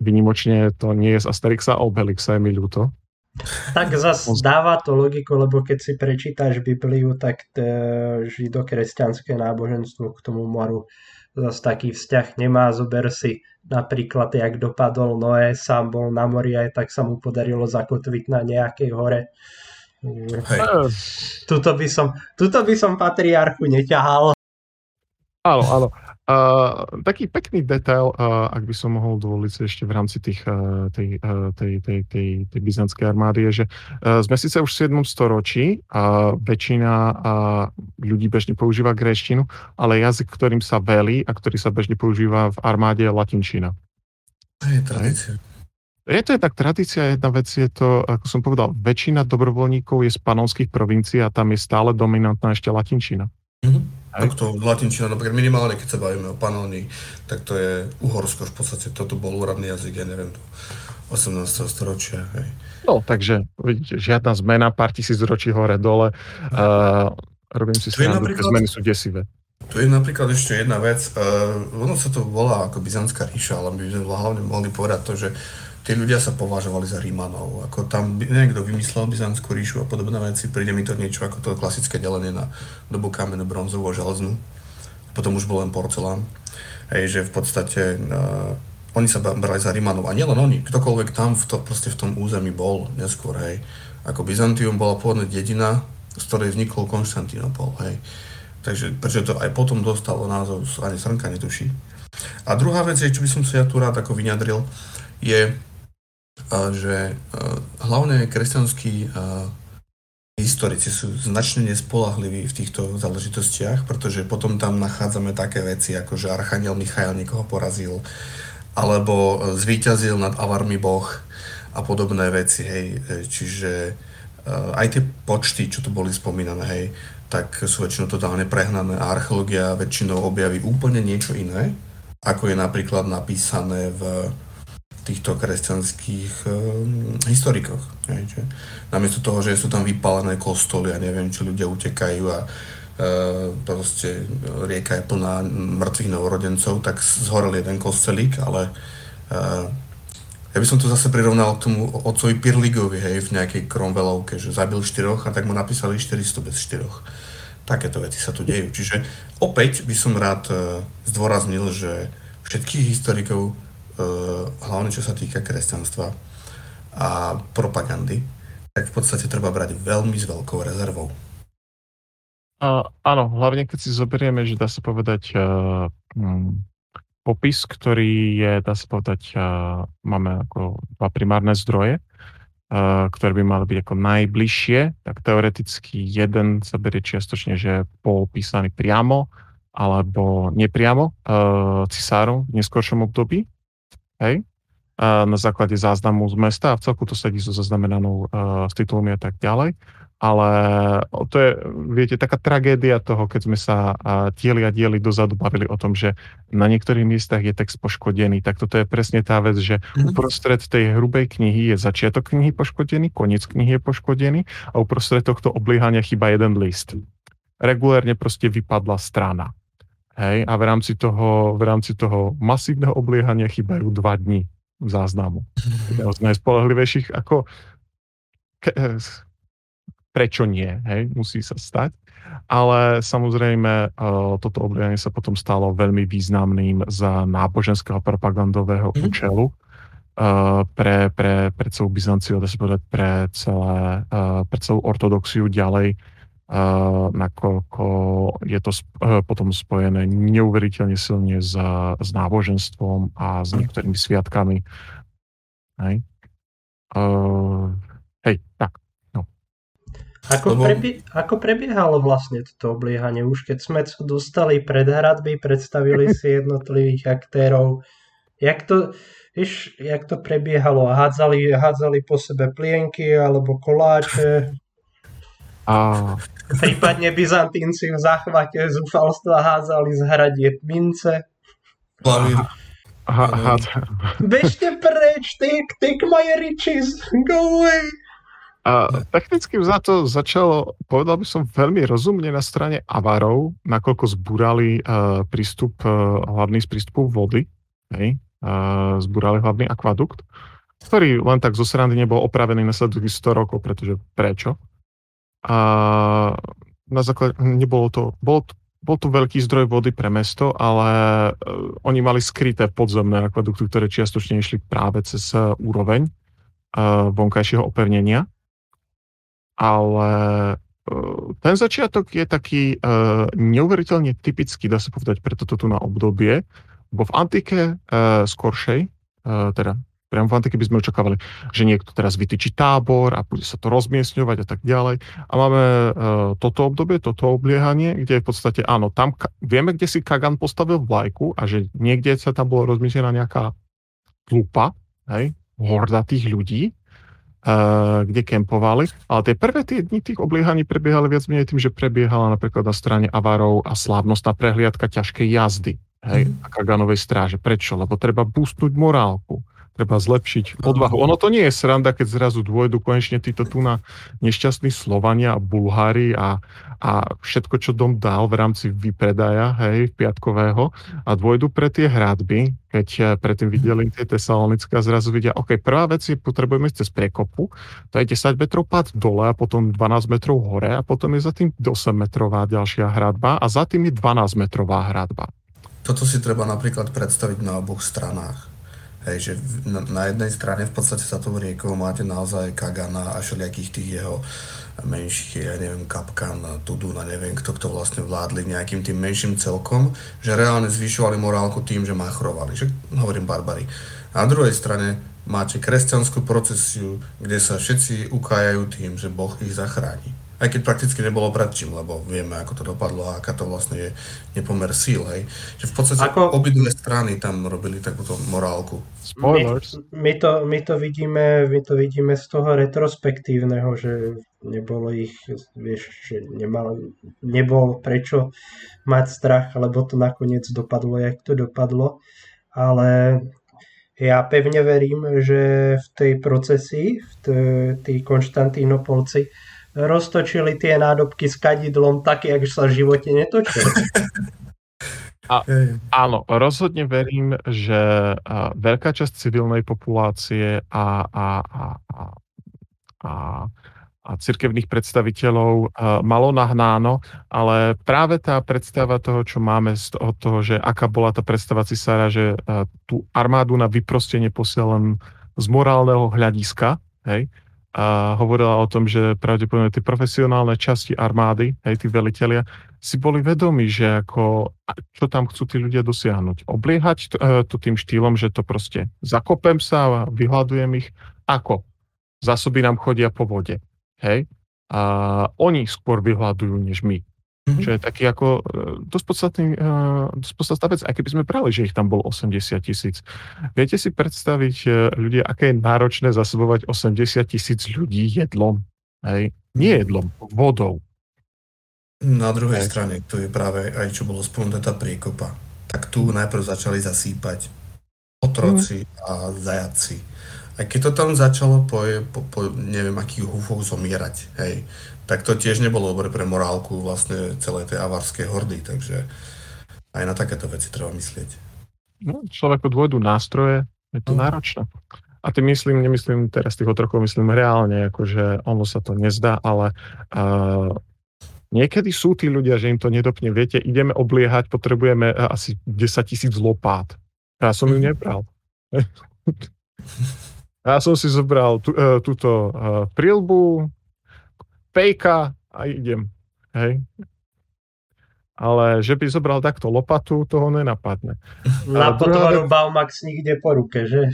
vynimočne to nie je z Asterixa a Obelixa, je mi ľúto. Tak zase dáva to logiku, lebo keď si prečítaš Bibliu, tak židokresťanské náboženstvo k tomu moru zase taký vzťah nemá. Zober si napríklad, jak dopadol Noé, sám bol na mori aj tak sa mu podarilo zakotviť na nejakej hore. Hej. Tuto, by som, tuto by som patriarchu neťahal. Áno, áno. Uh, taký pekný detail, uh, ak by som mohol dovoliť si ešte v rámci tých, uh, tej, uh, tej, tej, tej, tej byzantskej armády, je, že uh, sme síce už v 7. storočí a väčšina uh, ľudí bežne používa gréštinu, ale jazyk, ktorým sa velí a ktorý sa bežne používa v armáde je latinčina. Je tradícia. Je to jednak tradícia, jedna vec je to, ako som povedal, väčšina dobrovoľníkov je z panonských provincií a tam je stále dominantná ešte latinčina. Mm-hmm. Takto latinčina, napríklad minimálne, keď sa bavíme o Panónii, tak to je Uhorsko v podstate, toto bol úradný jazyk, ja neviem, 18. storočia. Hej. No, takže vidíte, žiadna zmena, pár tisíc ročí hore, dole. Uh, robím si srandu, napríklad... zmeny sú desivé. Tu je napríklad ešte jedna vec, uh, ono sa to volá ako Byzantská ríša, ale my by sme hlavne mohli povedať to, že tí ľudia sa považovali za Rímanov. Ako tam niekto vymyslel Byzantskú ríšu a podobné veci, príde mi to niečo ako to klasické delenie na dobu kamenu, bronzovú a železnú. Potom už bol len porcelán. Hej, že v podstate uh, oni sa brali za Rímanov. A nielen oni, ktokoľvek tam v, to, v tom území bol neskôr, hej. Ako Byzantium bola pôvodne dedina, z ktorej vznikol Konštantinopol, hej. Takže prečo to aj potom dostalo názov, ani Srnka netuší. A druhá vec, čo by som sa ja tu rád ako vyňadril, je, že hlavne kresťanskí historici sú značne nespolahliví v týchto záležitostiach, pretože potom tam nachádzame také veci, ako že Archaniel Michael niekoho porazil, alebo zvíťazil nad Avarmi boh a podobné veci, hej. Čiže aj tie počty, čo tu boli spomínané, hej, tak sú väčšinou totálne prehnané a archeológia väčšinou objaví úplne niečo iné, ako je napríklad napísané v týchto kresťanských um, historikoch. Že? Namiesto toho, že sú tam vypálené kostoly a neviem, či ľudia utekajú a uh, proste rieka je plná mŕtvych novorodencov, tak zhorel jeden kostelík, ale uh, ja by som to zase prirovnal k tomu otcovi Pirligovi, hej, v nejakej Cromwellovke, že zabil štyroch a tak mu napísali 400 bez štyroch. takéto veci sa tu dejú. Čiže opäť by som rád e, zdôraznil, že všetkých historikov, hlavne čo sa týka kresťanstva a propagandy, tak v podstate treba brať veľmi s veľkou rezervou. Uh, áno, hlavne keď si zoberieme, že dá sa povedať uh, um, popis, ktorý je, dá sa povedať, uh, máme ako dva primárne zdroje, uh, ktoré by mali byť ako najbližšie, tak teoreticky jeden sa berie čiastočne, že je popísaný priamo alebo nepriamo uh, cisárom v neskôršom období, hej, na základe záznamu z mesta a v celku to sedí so zaznamenanou uh, s titulmi a tak ďalej. Ale to je, viete, taká tragédia toho, keď sme sa dieli a dieli dozadu bavili o tom, že na niektorých miestach je text poškodený. Tak toto je presne tá vec, že mhm. uprostred tej hrubej knihy je začiatok knihy poškodený, koniec knihy je poškodený a uprostred tohto obliehania chyba jeden list. Regulérne proste vypadla strana. Hej, a v rámci toho, v rámci toho masívneho obliehania chýbajú dva dní záznamu. Jedného z najspolahlivejších, ako ke, prečo nie, hej, musí sa stať. Ale samozrejme, toto obliehanie sa potom stalo veľmi významným za náboženského propagandového mm. účelu pre, pre, pre celú Byzanciu, dá sa povedať, pre, celé, pre celú ortodoxiu ďalej, nakoľko je to potom spojené neuveriteľne silne s, s náboženstvom a s niektorými sviatkami. Hej, uh, hej tak. Ako, Lebo... prebie, ako prebiehalo vlastne toto obliehanie? Už keď sme sa dostali pred hradby, predstavili si jednotlivých aktérov. Jak to, vieš, jak to prebiehalo? Hádzali, hádzali po sebe plienky alebo koláče? A... Prípadne Byzantínci v záchvate zúfalstva hádzali z hradie mince. Bežte preč, take, take my riches, go away. A technicky za to začalo, povedal by som, veľmi rozumne na strane Avarov, nakoľko zbúrali uh, prístup, uh, hlavný z prístupu vody, hej, uh, zbúrali hlavný akvadukt, ktorý len tak zo srandy nebol opravený nasledujúcich 100 rokov, pretože prečo? A na základe, nebolo to, bol, bol to veľký zdroj vody pre mesto, ale uh, oni mali skryté podzemné akvadukty, ktoré čiastočne išli práve cez úroveň uh, vonkajšieho opevnenia. Ale ten začiatok je taký neuveriteľne typický, dá sa povedať, pre toto tu na obdobie, bo v antike skoršej, teda priamo v antike by sme očakávali, že niekto teraz vytýči tábor a bude sa to rozmiestňovať a tak ďalej. A máme uh, toto obdobie, toto obliehanie, kde v podstate, áno, tam vieme, kde si Kagan postavil vlajku a že niekde sa tam bolo rozmiestnená nejaká tlupa, hej, horda tých ľudí, Eh, kde kempovali. Ale tie prvé tie dni tých obliehaní prebiehali viac menej tým, že prebiehala napríklad na strane Avarov a slávnostná prehliadka ťažkej jazdy hej, mm. a Kaganovej stráže. Prečo? Lebo treba boostnúť morálku treba zlepšiť odvahu. Ono to nie je sranda, keď zrazu dôjdu konečne títo tu na nešťastní Slovania a Bulhári a, a všetko, čo dom dal v rámci vypredaja, hej, piatkového a dôjdu pre tie hradby, keď eh, predtým videli tie tesalonické a zrazu vidia, OK, prvá vec je, potrebujeme ísť cez prekopu, to je 10 metrov pad dole a potom 12 metrov hore a potom je za tým 8 metrová ďalšia hradba a za tým je 12 metrová hradba. Toto si treba napríklad predstaviť na oboch stranách Hej, že na, jednej strane v podstate sa tou riekou máte naozaj Kagana a všelijakých tých jeho menších, ja neviem, Kapkan, Tuduna, neviem kto, kto vlastne vládli nejakým tým menším celkom, že reálne zvyšovali morálku tým, že machrovali, že hovorím barbary. Na druhej strane máte kresťanskú procesiu, kde sa všetci ukájajú tým, že Boh ich zachráni. Aj keď prakticky nebolo brať čím, lebo vieme, ako to dopadlo a aká to vlastne je nepomer síl, hej. Že v podstate ako... obidve strany tam robili takúto morálku. Spoilers. My, my, to, my, to vidíme, my to vidíme z toho retrospektívneho, že nebolo ich, vieš, že nemal, nebol prečo mať strach, lebo to nakoniec dopadlo, jak to dopadlo. Ale ja pevne verím, že v tej procesi, v tej Konštantínopolci, roztočili tie nádobky s kadidlom tak, jak sa v živote netočili. A, áno, rozhodne verím, že a, veľká časť civilnej populácie a, a, a, a, a, a cirkevných predstaviteľov malo nahnáno, ale práve tá predstava toho, čo máme z toho, toho že aká bola tá predstava cisára, že tú armádu na vyprostenie posiela len z morálneho hľadiska, hej, a hovorila o tom, že pravdepodobne tie profesionálne časti armády, hej, tí velitelia, si boli vedomi, že ako, čo tam chcú tí ľudia dosiahnuť. Obliehať to, e, to tým štýlom, že to proste zakopem sa a vyhľadujem ich. Ako? Zásoby nám chodia po vode. Hej? A oni skôr vyhľadujú, než my. Mm-hmm. Čo je taký ako e, dosť podstatný, e, dosť podstatná vec, aj keby sme brali, že ich tam bolo 80 tisíc. Viete si predstaviť e, ľudia, aké je náročné zasobovať 80 tisíc ľudí jedlom? Hej? Nie jedlom, vodou. Na druhej Hej. strane, tu je práve aj čo bolo spomenuté tá priekopa. Tak tu najprv začali zasýpať otroci mm. a zajaci. A keď to tam začalo po, po, po neviem akých húfoch zomierať, hej, tak to tiež nebolo dobre pre morálku vlastne celej tej avarskej hordy, takže aj na takéto veci treba myslieť. No, človeku dôjdu nástroje, je to no. náročné. A tým myslím, nemyslím teraz tých otrokov, myslím reálne, akože ono sa to nezdá, ale uh, niekedy sú tí ľudia, že im to nedopne. Viete, ideme obliehať, potrebujeme uh, asi 10 tisíc lopát. Ja som ju mhm. nebral. ja som si zobral tú, uh, túto uh, prilbu, pejka a idem. Hej. Ale že by zobral takto lopatu, toho nenapadne. Na podvoru vec... Baumax nikde po ruke, že?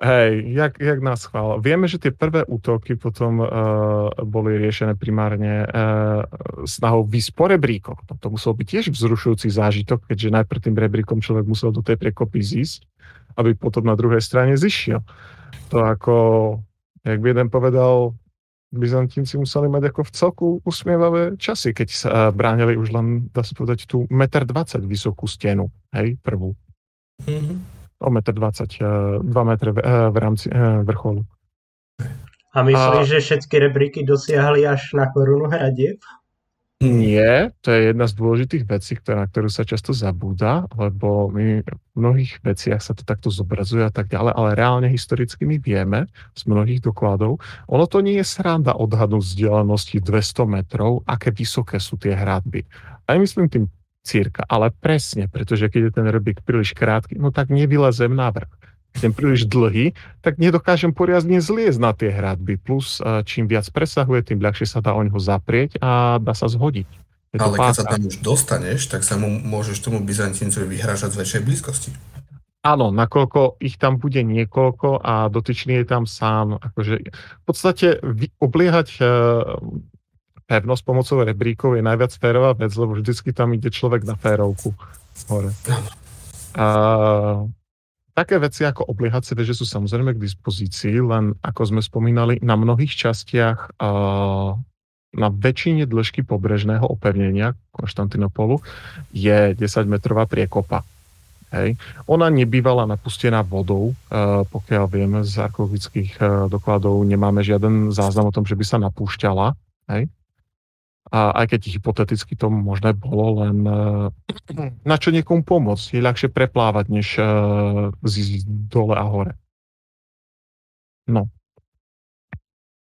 Hej, jak, jak nás chvála. Vieme, že tie prvé útoky potom uh, boli riešené primárne uh, snahou výsť po rebríkoch. No, to musel byť tiež vzrušujúci zážitok, keďže najprv tým rebríkom človek musel do tej prekopy zísť, aby potom na druhej strane zišiel. To ako, jak by jeden povedal, Byzantínci museli mať ako v celku usmievavé časy, keď sa bránili už len, dá sa povedať, tú 1,20 m vysokú stenu, hej, prvú. Mm-hmm. O 1,20 m, 2 m v rámci e, vrcholu. A myslíš, a... že všetky rebríky dosiahli až na korunu hradieb? Nie, to je jedna z dôležitých vecí, na ktorú sa často zabúda, lebo my v mnohých veciach sa to takto zobrazuje a tak ďalej, ale reálne historicky my vieme z mnohých dokladov, ono to nie je sranda odhadnúť vzdialenosti 200 metrov, aké vysoké sú tie hradby. A myslím tým círka, ale presne, pretože keď je ten rebík príliš krátky, no tak nevylezem na vrch ten príliš dlhý, tak nedokážem poriadne zliezť na tie hradby. Plus, eh, čím viac presahuje, tým ľahšie sa dá o neho zaprieť a dá sa zhodiť. Ale keď sa tam už dostaneš, tak sa mu môžeš tomu Byzantíncovi vyhrážať z väčšej blízkosti. Áno, nakoľko ich tam bude niekoľko a dotyčný je tam sám. Akože v podstate obliehať eh, pevnosť pomocou rebríkov je najviac férová vec, lebo vždycky tam ide človek na férovku hore. A Také veci ako obliehacie veže sú samozrejme k dispozícii, len ako sme spomínali, na mnohých častiach na väčšine dĺžky pobrežného opevnenia Konštantinopolu je 10-metrová priekopa. Hej. Ona nebývala napustená vodou, pokiaľ vieme z archeologických dokladov, nemáme žiaden záznam o tom, že by sa napúšťala. Hej. A aj keď hypoteticky to možné bolo, len eh, na čo niekomu pomôcť. Je ľahšie preplávať, než eh, zísť dole a hore. No.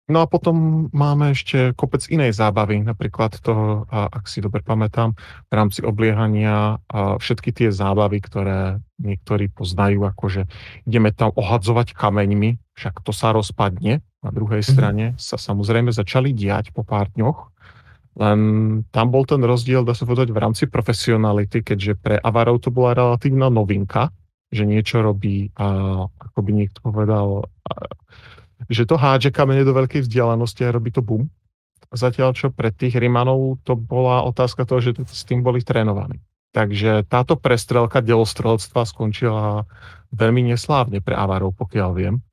No a potom máme ešte kopec inej zábavy, napríklad toho, ak si dobre pamätám, v rámci obliehania všetky tie zábavy, ktoré niektorí poznajú, akože ideme tam ohadzovať kameňmi, však to sa rozpadne. Na druhej mm-hmm. strane sa samozrejme začali diať po pár dňoch len tam bol ten rozdiel, dá sa povedať, v rámci profesionality, keďže pre avarov to bola relatívna novinka, že niečo robí, a, ako by niekto povedal, a, že to hádže kamene do veľkej vzdialenosti a robí to bum. Zatiaľ, čo pre tých Rimanov to bola otázka toho, že s tým boli trénovaní. Takže táto prestrelka delostrelectva skončila veľmi neslávne pre avarov, pokiaľ viem.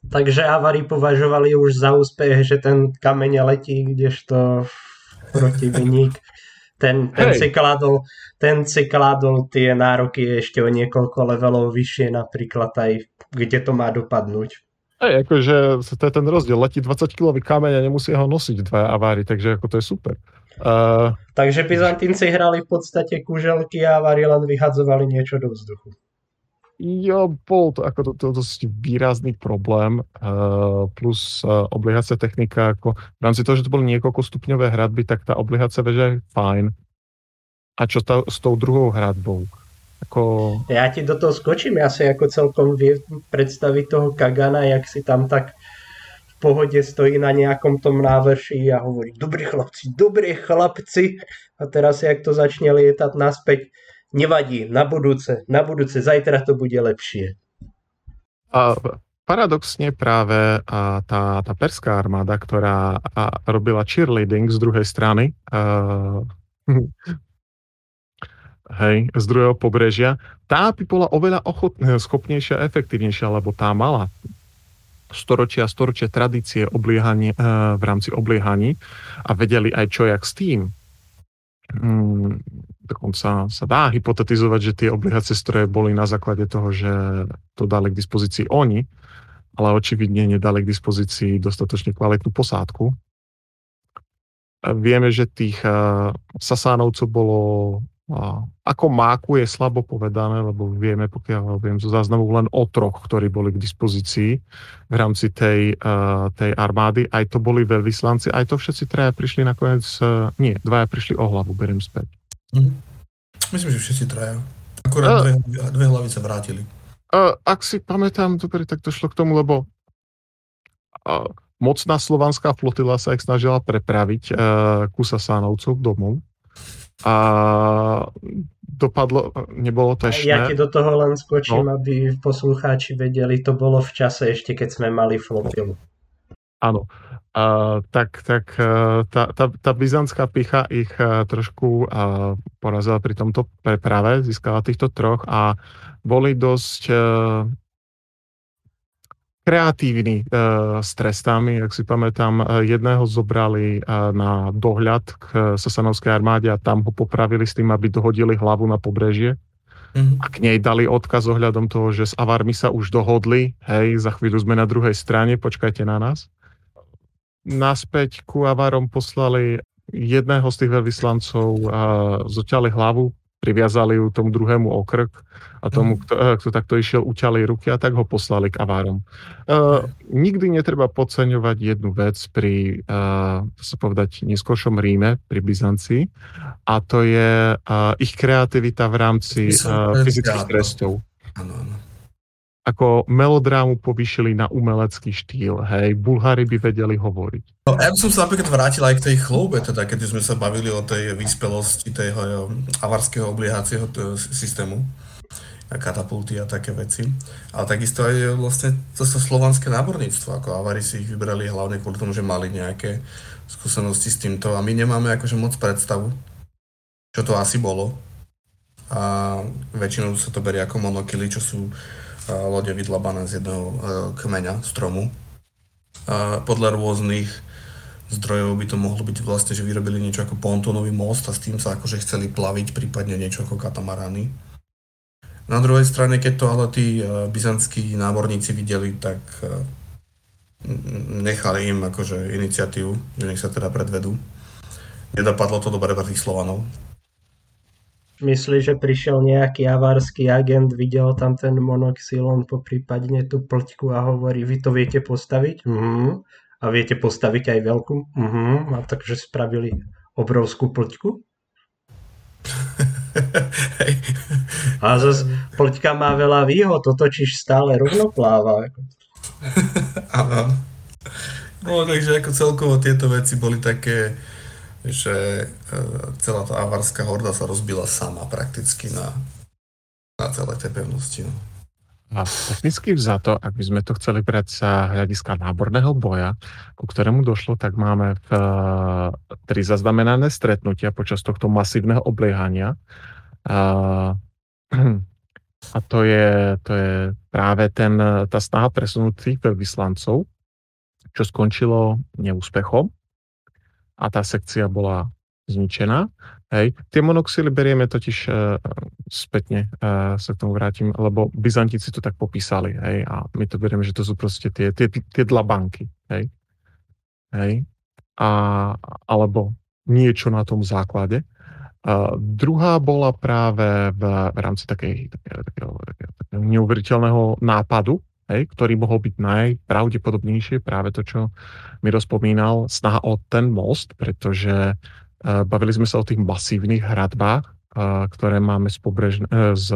Takže Avary považovali už za úspech, že ten kameň letí, kdežto protivník ten, ten, si kladol, ten si kladol tie nároky ešte o niekoľko levelov vyššie, napríklad aj kde to má dopadnúť. Hej, akože to je ten rozdiel. Letí 20 kg kameň a nemusia ho nosiť dva avári, takže ako to je super. Uh, takže Byzantínci hrali v podstate kuželky a avári len vyhadzovali niečo do vzduchu. Jo, bol to ako to, to dosť výrazný problém, uh, plus uh, obliehacia technika, ako v rámci toho, že to boli niekoľko stupňové hradby, tak tá obliehacia veža je fajn. A čo tá, s tou druhou hradbou? Ako... Ja ti do toho skočím, ja si ako celkom viem predstaviť toho Kagana, jak si tam tak v pohode stojí na nejakom tom návrši a hovorí, dobrí chlapci, dobrí chlapci. A teraz, jak to začne lietať naspäť, nevadí, na budúce, na budúce, zajtra to bude lepšie. A paradoxne práve tá, tá perská armáda, ktorá robila cheerleading z druhej strany, a, hej, z druhého pobrežia, tá by bola oveľa ochot, schopnejšia a efektívnejšia, lebo tá mala storočia storočia tradície obliehanie, v rámci obliehaní a vedeli aj čo jak s tým. Dokonca sa dá hypotetizovať, že tie oblihacie stroje boli na základe toho, že to dali k dispozícii oni, ale očividne nedali k dispozícii dostatočne kvalitnú posádku. Vieme, že tých Sasánovcov bolo ako máku je slabo povedané, lebo vieme, pokiaľ viem zo záznamu, len o troch, ktorí boli k dispozícii v rámci tej, uh, tej armády. Aj to boli veľvyslanci, aj to všetci traja prišli nakoniec, uh, nie, dvaja prišli o hlavu, beriem späť. Mm. Myslím, že všetci traja. Akurát uh, dve, dve hlavy sa vrátili. Uh, ak si pamätám, dobre, tak to šlo k tomu, lebo uh, mocná slovanská flotila sa ich snažila prepraviť uh, ku Sasánovcov domov a dopadlo, nebolo to ešte... Ja ti do toho len skočím, no. aby poslucháči vedeli, to bolo v čase ešte, keď sme mali flotilu. Áno. Uh, tak tak uh, tá, tá, tá byzantská picha ich uh, trošku uh, porazila pri tomto preprave, získala týchto troch a boli dosť uh, kreatívny uh, s trestami. Ak si pamätám, uh, jedného zobrali uh, na dohľad k Sasanovskej armáde a tam ho popravili s tým, aby dohodili hlavu na pobrežie. Mm-hmm. A k nej dali odkaz ohľadom toho, že s Avarmi sa už dohodli, hej, za chvíľu sme na druhej strane, počkajte na nás. Naspäť ku Avarom poslali jedného z tých veľvyslancov a zoťali hlavu, priviazali ju tomu druhému okrk a tomu, mhm. kto, eh, kto takto išiel, uťali ruky a tak ho poslali k avárom. Uh, nikdy netreba podceňovať jednu vec pri, uh, sa povedať, neskôršom Ríme, pri Byzancii, a to je uh, ich kreativita v rámci uh, fyzických trestov. Áno, áno ako melodrámu povýšili na umelecký štýl, hej, Bulhári by vedeli hovoriť. No, ja by som sa napríklad vrátil aj k tej chloube, teda keď sme sa bavili o tej vyspelosti toho avarského obliehacieho systému, a katapulty a také veci. Ale takisto aj vlastne to sa slovanské náborníctvo, ako Avari si ich vybrali hlavne kvôli tomu, že mali nejaké skúsenosti s týmto a my nemáme akože moc predstavu, čo to asi bolo. A väčšinou sa to berie ako monokily, čo sú lode vydlabané z jedného e, kmeňa, stromu. A podľa rôznych zdrojov by to mohlo byť vlastne, že vyrobili niečo ako pontónový most a s tým sa akože chceli plaviť, prípadne niečo ako katamarány. Na druhej strane, keď to ale tí e, byzantskí námorníci videli, tak e, nechali im akože iniciatívu, že nech sa teda predvedú. Nedopadlo to dobre pre tých Slovanov, Myslíš, že prišiel nejaký avarský agent, videl tam ten monoxylon, poprípadne tú plťku a hovorí, vy to viete postaviť? Uh-huh. A viete postaviť aj veľkú? Uh-huh. A takže spravili obrovskú plťku? a zase plťka má veľa výhod, točíš stále rovnopláva. Áno. No takže ako celkovo tieto veci boli také že e, celá tá avarská horda sa rozbila sama prakticky na, na celé tej pevnosti. No. A technicky vzato, ak by sme to chceli brať sa hľadiska náborného boja, ku ktorému došlo, tak máme v, uh, tri zaznamenané stretnutia počas tohto masívneho obliehania. Uh, a to je, to je práve ten, tá snaha presunúť tých veľvyslancov, čo skončilo neúspechom a tá sekcia bola zničená. Hej. Tie monoxily berieme totiž uh, spätne, uh, sa k tomu vrátim, lebo Byzantíci to tak popísali, hej, a my to berieme, že to sú proste tie, tie, tie dlabanky, hej. Hej. A, alebo niečo na tom základe. Uh, druhá bola práve v, v rámci takej, takého, takého, takého neuveriteľného nápadu, hej, ktorý mohol byť najpravdepodobnejšie, práve to, čo mi rozpomínal, snaha o ten most, pretože uh, bavili sme sa o tých masívnych hradbách, uh, ktoré máme z pobrežne, uh, z,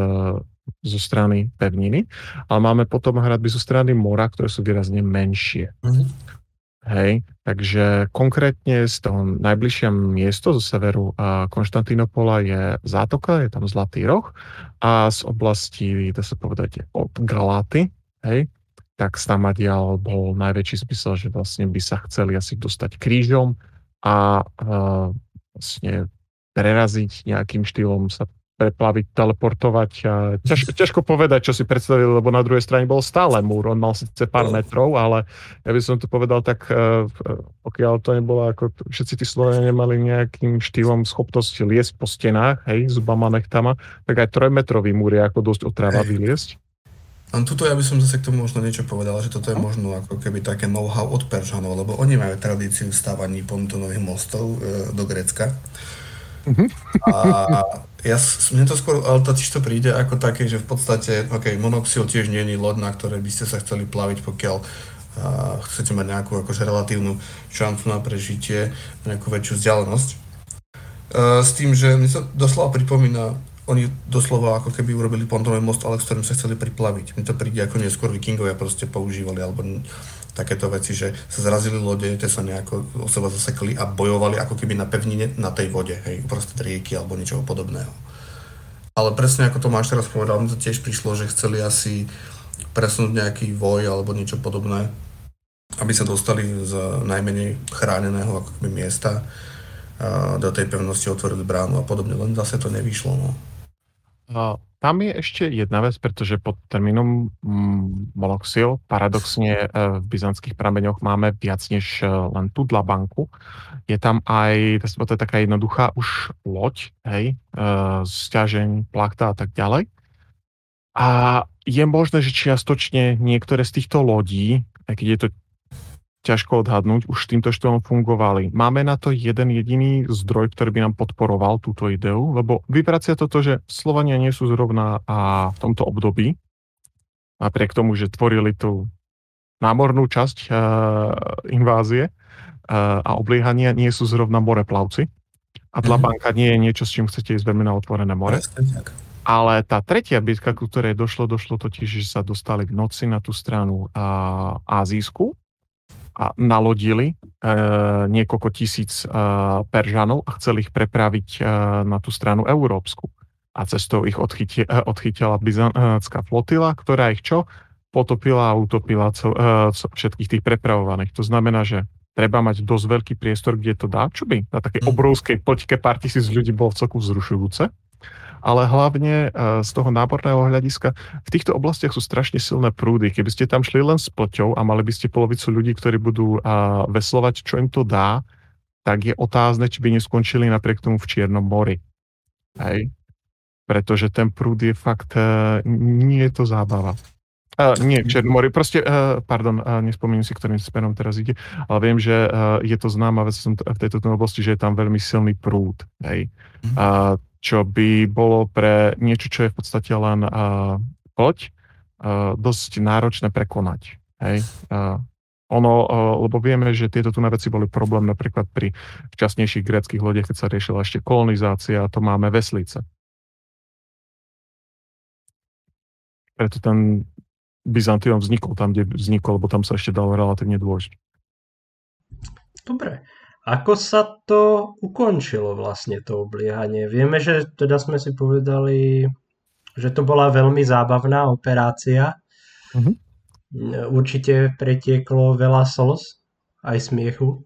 zo strany pevniny, ale máme potom hradby zo strany mora, ktoré sú výrazne menšie. Mm-hmm. Hej, takže konkrétne z toho najbližšie miesto zo severu Konštantinopola je Zátoka, je tam Zlatý roh a z oblasti, dá sa povedať, od Galáty, hej, tak stamadial bol najväčší zmysel, že vlastne by sa chceli asi dostať krížom a uh, vlastne preraziť nejakým štýlom sa preplaviť, teleportovať. A ťažko, ťažko povedať, čo si predstavili, lebo na druhej strane bol stále múr. On mal síce pár metrov, ale ja by som to povedal tak, e, pokiaľ to nebolo ako všetci tí Slovenia nemali nejakým štýlom schopnosť liesť po stenách, hej, zubama, nechtama, tak aj trojmetrový múr je ako dosť otráva vyliesť. A tuto ja by som zase k tomu možno niečo povedal, že toto je možno ako keby také know-how od Peržanov, lebo oni majú tradíciu stávaní pontonových mostov e, do Grécka. Uh-huh. A ja, mne to skôr, ale totiž to príde ako také, že v podstate, ok, monoxil tiež nie je loď, na ktorej by ste sa chceli plaviť, pokiaľ uh, chcete mať nejakú akože relatívnu šancu na prežitie, nejakú väčšiu vzdialenosť. Uh, s tým, že mi sa doslova pripomína, oni doslova ako keby urobili pontonový most, ale s ktorým sa chceli priplaviť. Mi to príde ako neskôr vikingovia proste používali, alebo takéto veci, že sa zrazili lode, tie sa nejako o seba zasekli a bojovali ako keby na pevnine na tej vode, hej, uprostred rieky alebo niečoho podobného. Ale presne ako Tomáš teraz povedal, mi to tiež prišlo, že chceli asi presunúť nejaký voj alebo niečo podobné, aby sa dostali z najmenej chráneného ako keby miesta do tej pevnosti otvorili bránu a podobne, len zase to nevyšlo. No. Tam je ešte jedna vec, pretože pod termínom mm, monoxil paradoxne e, v byzantských prameňoch máme viac než e, len tú banku. Je tam aj, to je taká jednoduchá už loď, hej, e, stiažeň, plachta a tak ďalej. A je možné, že čiastočne niektoré z týchto lodí, aj keď je to ťažko odhadnúť, už týmto štýlom fungovali. Máme na to jeden jediný zdroj, ktorý by nám podporoval túto ideu, lebo vyvracia to to, že Slovania nie sú zrovna a v tomto období, napriek tomu, že tvorili tú námornú časť uh, invázie uh, a obliehania, nie sú zrovna moreplavci. A Dlabanka mm-hmm. nie je niečo, s čím chcete ísť veľmi na otvorené more. Ale tá tretia bitka, ku ktorej došlo, došlo totiž, že sa dostali v noci na tú stranu uh, azijskú a nalodili e, niekoľko tisíc e, Peržanov a chceli ich prepraviť e, na tú stranu európsku. A cestou ich odchytie, e, odchytila byzantská flotila, ktorá ich čo? Potopila a utopila cel, e, všetkých tých prepravovaných. To znamená, že treba mať dosť veľký priestor, kde to dá. Čo by na takej hm. obrovskej poďke pár tisíc ľudí bolo celku vzrušujúce ale hlavne eh, z toho náborného hľadiska v týchto oblastiach sú strašne silné prúdy. Keby ste tam šli len s poťou a mali by ste polovicu ľudí, ktorí budú eh, veslovať, čo im to dá, tak je otázne, či by neskončili napriek tomu v Čiernom mori. Hej? Pretože ten prúd je fakt, eh, nie je to zábava. Uh, nie, Černom mori, proste, uh, pardon, uh, nespomeniem si, ktorým smerom teraz ide, ale viem, že uh, je to známa vec v tejto oblasti, že je tam veľmi silný prúd. Hej. Uh, čo by bolo pre niečo, čo je v podstate len uh, poď, uh, dosť náročné prekonať. Hej? Uh, ono, lebo vieme, že tieto tu veci boli problém napríklad pri včasnejších greckých lodiach, keď sa riešila ešte kolonizácia, a to máme veslice. Preto ten Byzantium vznikol tam, kde vznikol, lebo tam sa ešte dalo relatívne dôjsť. Dobre. Ako sa to ukončilo vlastne to obliehanie? Vieme, že teda sme si povedali, že to bola veľmi zábavná operácia. Mm-hmm. Určite pretieklo veľa slz, aj smiechu,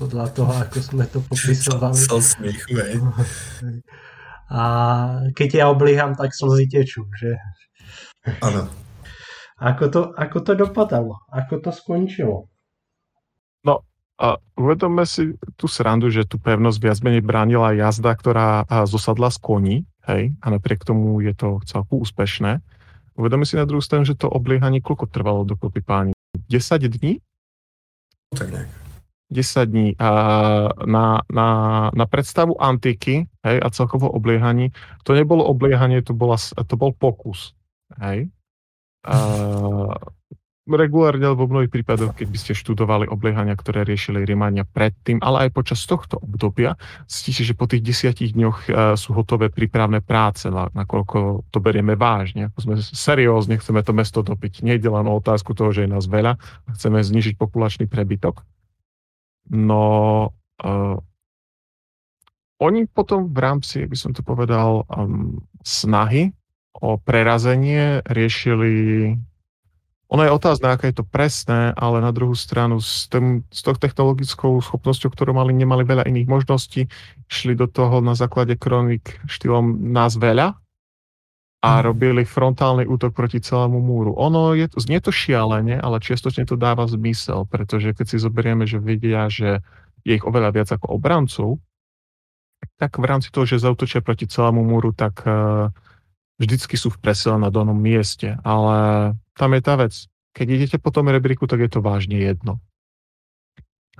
podľa toho, ako sme to popisovali. Slz smiechu, aj. A keď ja oblieham, tak slzy tečú, že? Áno. Ako to, ako to dopadalo? Ako to skončilo? No, a uvedomme si tú srandu, že tú pevnosť viac menej bránila jazda, ktorá zosadla z koní, hej, a napriek tomu je to celku úspešné. Uvedomme si na druhú stranu, že to obliehanie koľko trvalo dokopy páni? 10 dní? Tak nejak. 10 dní a na, na, na predstavu antiky hej, a celkovo obliehaní. To nebolo obliehanie, to, bola, to bol pokus. Hej. A, regulárne alebo v mnohých prípadoch, keď by ste študovali obliehania, ktoré riešili Rímania predtým, ale aj počas tohto obdobia, zistíte, že po tých desiatich dňoch uh, sú hotové prípravné práce, na, nakoľko to berieme vážne. Sme seriózne, chceme to mesto dopiť. Nejde len o otázku toho, že je nás veľa, chceme znižiť populačný prebytok. No, uh, oni potom v rámci, by som to povedal, um, snahy o prerazenie riešili ono je otázne, aké je to presné, ale na druhú stranu s, tým, s tou technologickou schopnosťou, ktorú mali, nemali veľa iných možností, šli do toho na základe kronik štýlom nás veľa a mm. robili frontálny útok proti celému múru. Ono je, znie to šialene, ale čiastočne to dáva zmysel, pretože keď si zoberieme, že vidia, že je ich oveľa viac ako obrancov, tak v rámci toho, že zautočia proti celému múru, tak uh, vždycky sú v presile na danom mieste, ale tam je tá vec. Keď idete po tom rebríku, tak je to vážne jedno.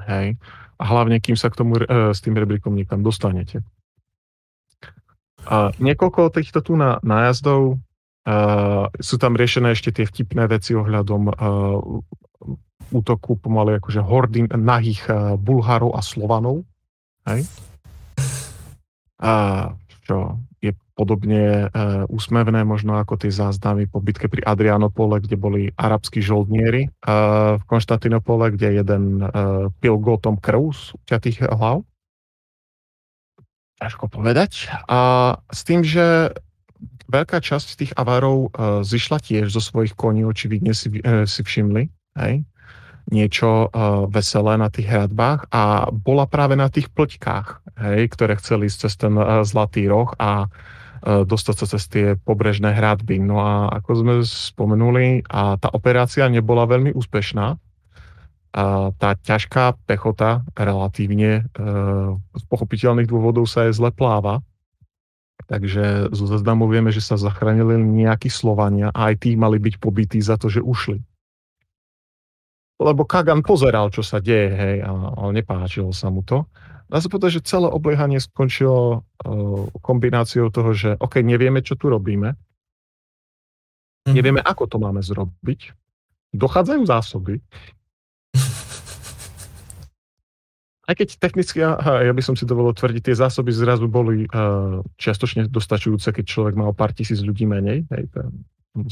Hej. A hlavne, kým sa k tomu, e, s tým rebríkom niekam dostanete. A niekoľko týchto tu na nájazdov Uh, sú tam riešené ešte tie vtipné veci ohľadom uh, útoku pomaly akože hordy nahých uh, Bulharov a Slovanov. Hej? A čo podobne e, úsmevné možno ako tie záznamy po bitke pri Adrianopole, kde boli arabskí žoldnieri e, v Konštantinopole, kde jeden e, pil gotom krv z uťatých hlav. Ťažko povedať. A s tým, že veľká časť tých avarov e, zišla tiež zo svojich koní, očividne si, si všimli, hej, niečo uh, veselé na tých hradbách a bola práve na tých plťkách, hej, ktoré chceli ísť cez ten uh, zlatý roh a dostať sa cez tie pobrežné hradby. No a ako sme spomenuli, a tá operácia nebola veľmi úspešná. A tá ťažká pechota relatívne uh, z pochopiteľných dôvodov sa je zle pláva. Takže zo zaznamu vieme, že sa zachránili nejakí Slovania a aj tí mali byť pobytí za to, že ušli lebo Kagan pozeral, čo sa deje, hej, ale nepáčilo sa mu to. Dá sa povedať, že celé obliehanie skončilo uh, kombináciou toho, že OK, nevieme, čo tu robíme, mm. nevieme, ako to máme zrobiť, dochádzajú zásoby, aj keď technicky, ja by som si dovolil tvrdiť, tie zásoby zrazu boli uh, čiastočne dostačujúce, keď človek mal pár tisíc ľudí menej, hej, to,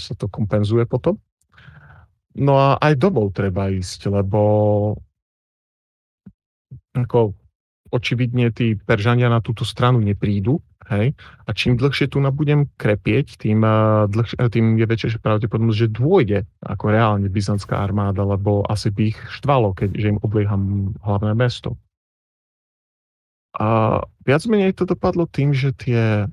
sa to kompenzuje potom. No a aj domov treba ísť, lebo ako očividne tí Peržania na túto stranu neprídu, hej, a čím dlhšie tu budem krepieť, tým, uh, dlhšie, tým je väčšia pravdepodobnosť, že dôjde ako reálne byzantská armáda, lebo asi by ich štvalo, keďže im oblieham hlavné mesto. A viac menej to dopadlo tým, že tie,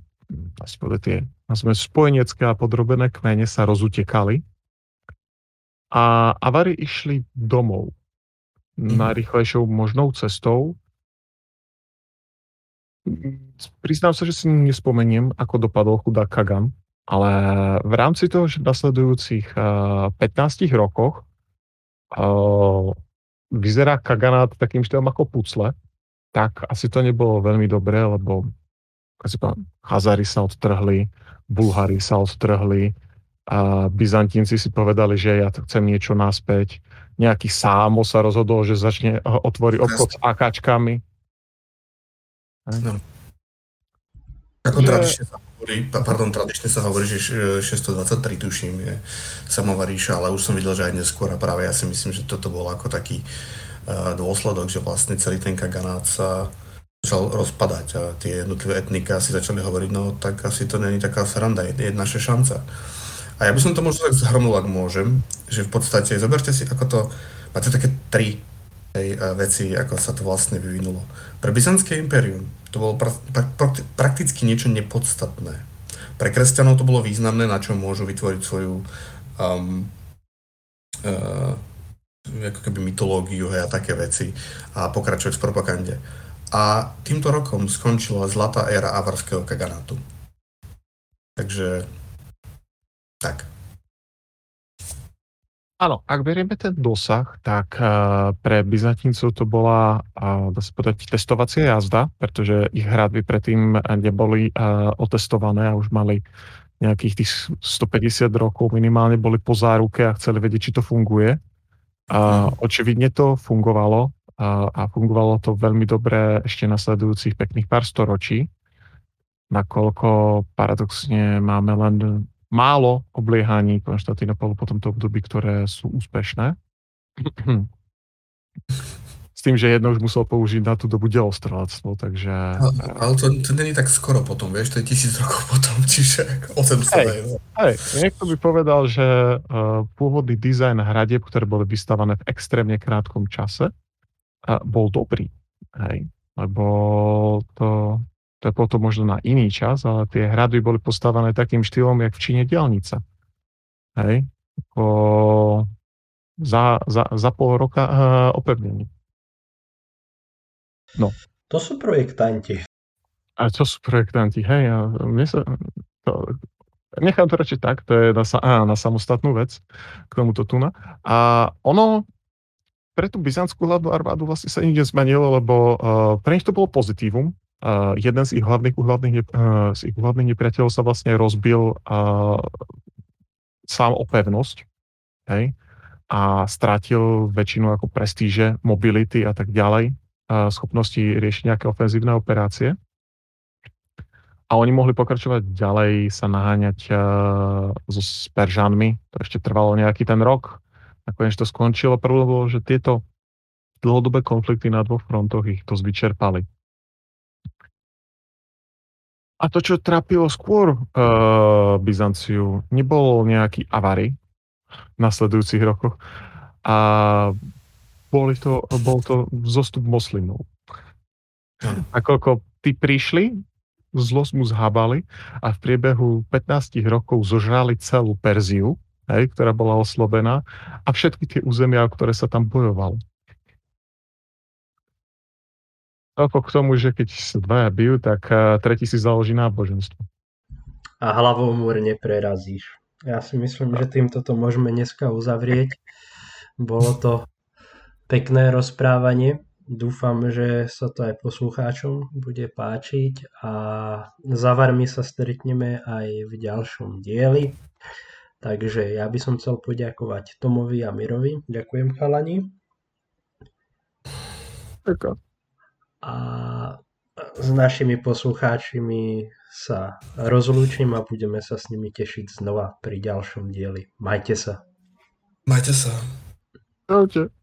tie spojenecké a podrobené kmene sa rozutekali a Avary išli domov mm. najrychlejšou možnou cestou. Priznám sa, že si nespomeniem, ako dopadol chudá Kagan, ale v rámci toho, že v nasledujúcich 15 rokoch vyzerá Kaganát takým štýlom ako pucle, tak asi to nebolo veľmi dobré, lebo asi Hazari sa odtrhli, Bulhári sa odtrhli, a Byzantínci si povedali, že ja chcem niečo naspäť. Nejaký sámo sa rozhodol, že začne otvoriť obchod s akáčkami. No. Ako tradične sa hovorí, pardon, tradične sa hovorí, že 623 tuším je samová ríša, ale už som videl, že aj neskôr a práve ja si myslím, že toto bol ako taký uh, dôsledok, že vlastne celý ten kaganát sa začal rozpadať a tie jednotlivé etnika si začali hovoriť, no tak asi to není taká sranda, je, je naša šanca. A ja by som to možno tak zhrnul, ak môžem, že v podstate, zoberte si, ako to, máte také tri hej, veci, ako sa to vlastne vyvinulo. Pre Byzantské impérium to bolo pra, pra, pra, prakticky niečo nepodstatné. Pre kresťanov to bolo významné, na čom môžu vytvoriť svoju um, uh, ako keby mytológiu hej, a také veci a pokračovať v propagande. A týmto rokom skončila zlatá éra avarského kaganátu. Takže tak. Áno, ak berieme ten dosah, tak uh, pre Byzantíncov to bola, uh, dá sa povedať, testovacia jazda, pretože ich hradby predtým neboli uh, otestované a už mali nejakých tých 150 rokov minimálne boli po záruke a chceli vedieť, či to funguje. Uh, očividne to fungovalo uh, a fungovalo to veľmi dobre ešte nasledujúcich pekných pár storočí, nakoľko paradoxne máme len málo obliehaní Konštantinopolu po tomto období, ktoré sú úspešné. S tým, že jedno už musel použiť na tú dobu delostrelectvo, takže... Ale, ale to, to není tak skoro potom, vieš, to je tisíc rokov potom, čiže 800 hej, hej, niekto by povedal, že uh, pôvodný dizajn hradieb, ktoré boli vystavané v extrémne krátkom čase, uh, bol dobrý. Hej, lebo to to je potom možno na iný čas, ale tie hrady boli postavené takým štýlom, jak v Číne dielnica. Hej? Po, za, za, za pol roka uh, opevnení. No. To sú projektanti. A to sú projektanti, hej. A mne sa, to, nechám to radšej tak, to je na, á, na samostatnú vec k tomuto tuna. A ono pre tú byzantskú hlavnú armádu vlastne sa nič nezmenilo, lebo uh, pre nich to bolo pozitívum, Jeden z ich hlavných, hlavných, z ich hlavných nepriateľov sa vlastne rozbil uh, sám o pevnosť hej, a strátil väčšinu ako prestíže, mobility a tak ďalej, uh, schopnosti riešiť nejaké ofenzívne operácie. A oni mohli pokračovať ďalej, sa naháňať uh, so Speržanmi. To ešte trvalo nejaký ten rok. Nakoniec to skončilo. Prvé bolo, že tieto dlhodobé konflikty na dvoch frontoch ich to vyčerpali. A to, čo trápilo skôr uh, Byzanciu, nebol nejaký avary v nasledujúcich rokoch a boli to, bol to zostup moslimov. Akoľko tí prišli, zlosť mu zhábali a v priebehu 15 rokov zožrali celú Perziu, hej, ktorá bola oslobená a všetky tie územia, o ktoré sa tam bojovalo. Toľko k tomu, že keď sa dvaja bijú, tak uh, tretí si založí náboženstvo. A hlavou múr neprerazíš. Ja si myslím, že týmto to môžeme dneska uzavrieť. Bolo to pekné rozprávanie. Dúfam, že sa to aj poslucháčom bude páčiť a za varmi sa stretneme aj v ďalšom dieli. Takže ja by som chcel poďakovať Tomovi a Mirovi. Ďakujem chalani. Ďakujem a s našimi poslucháčmi sa rozlúčim a budeme sa s nimi tešiť znova pri ďalšom dieli. Majte sa. Majte sa. Čaute.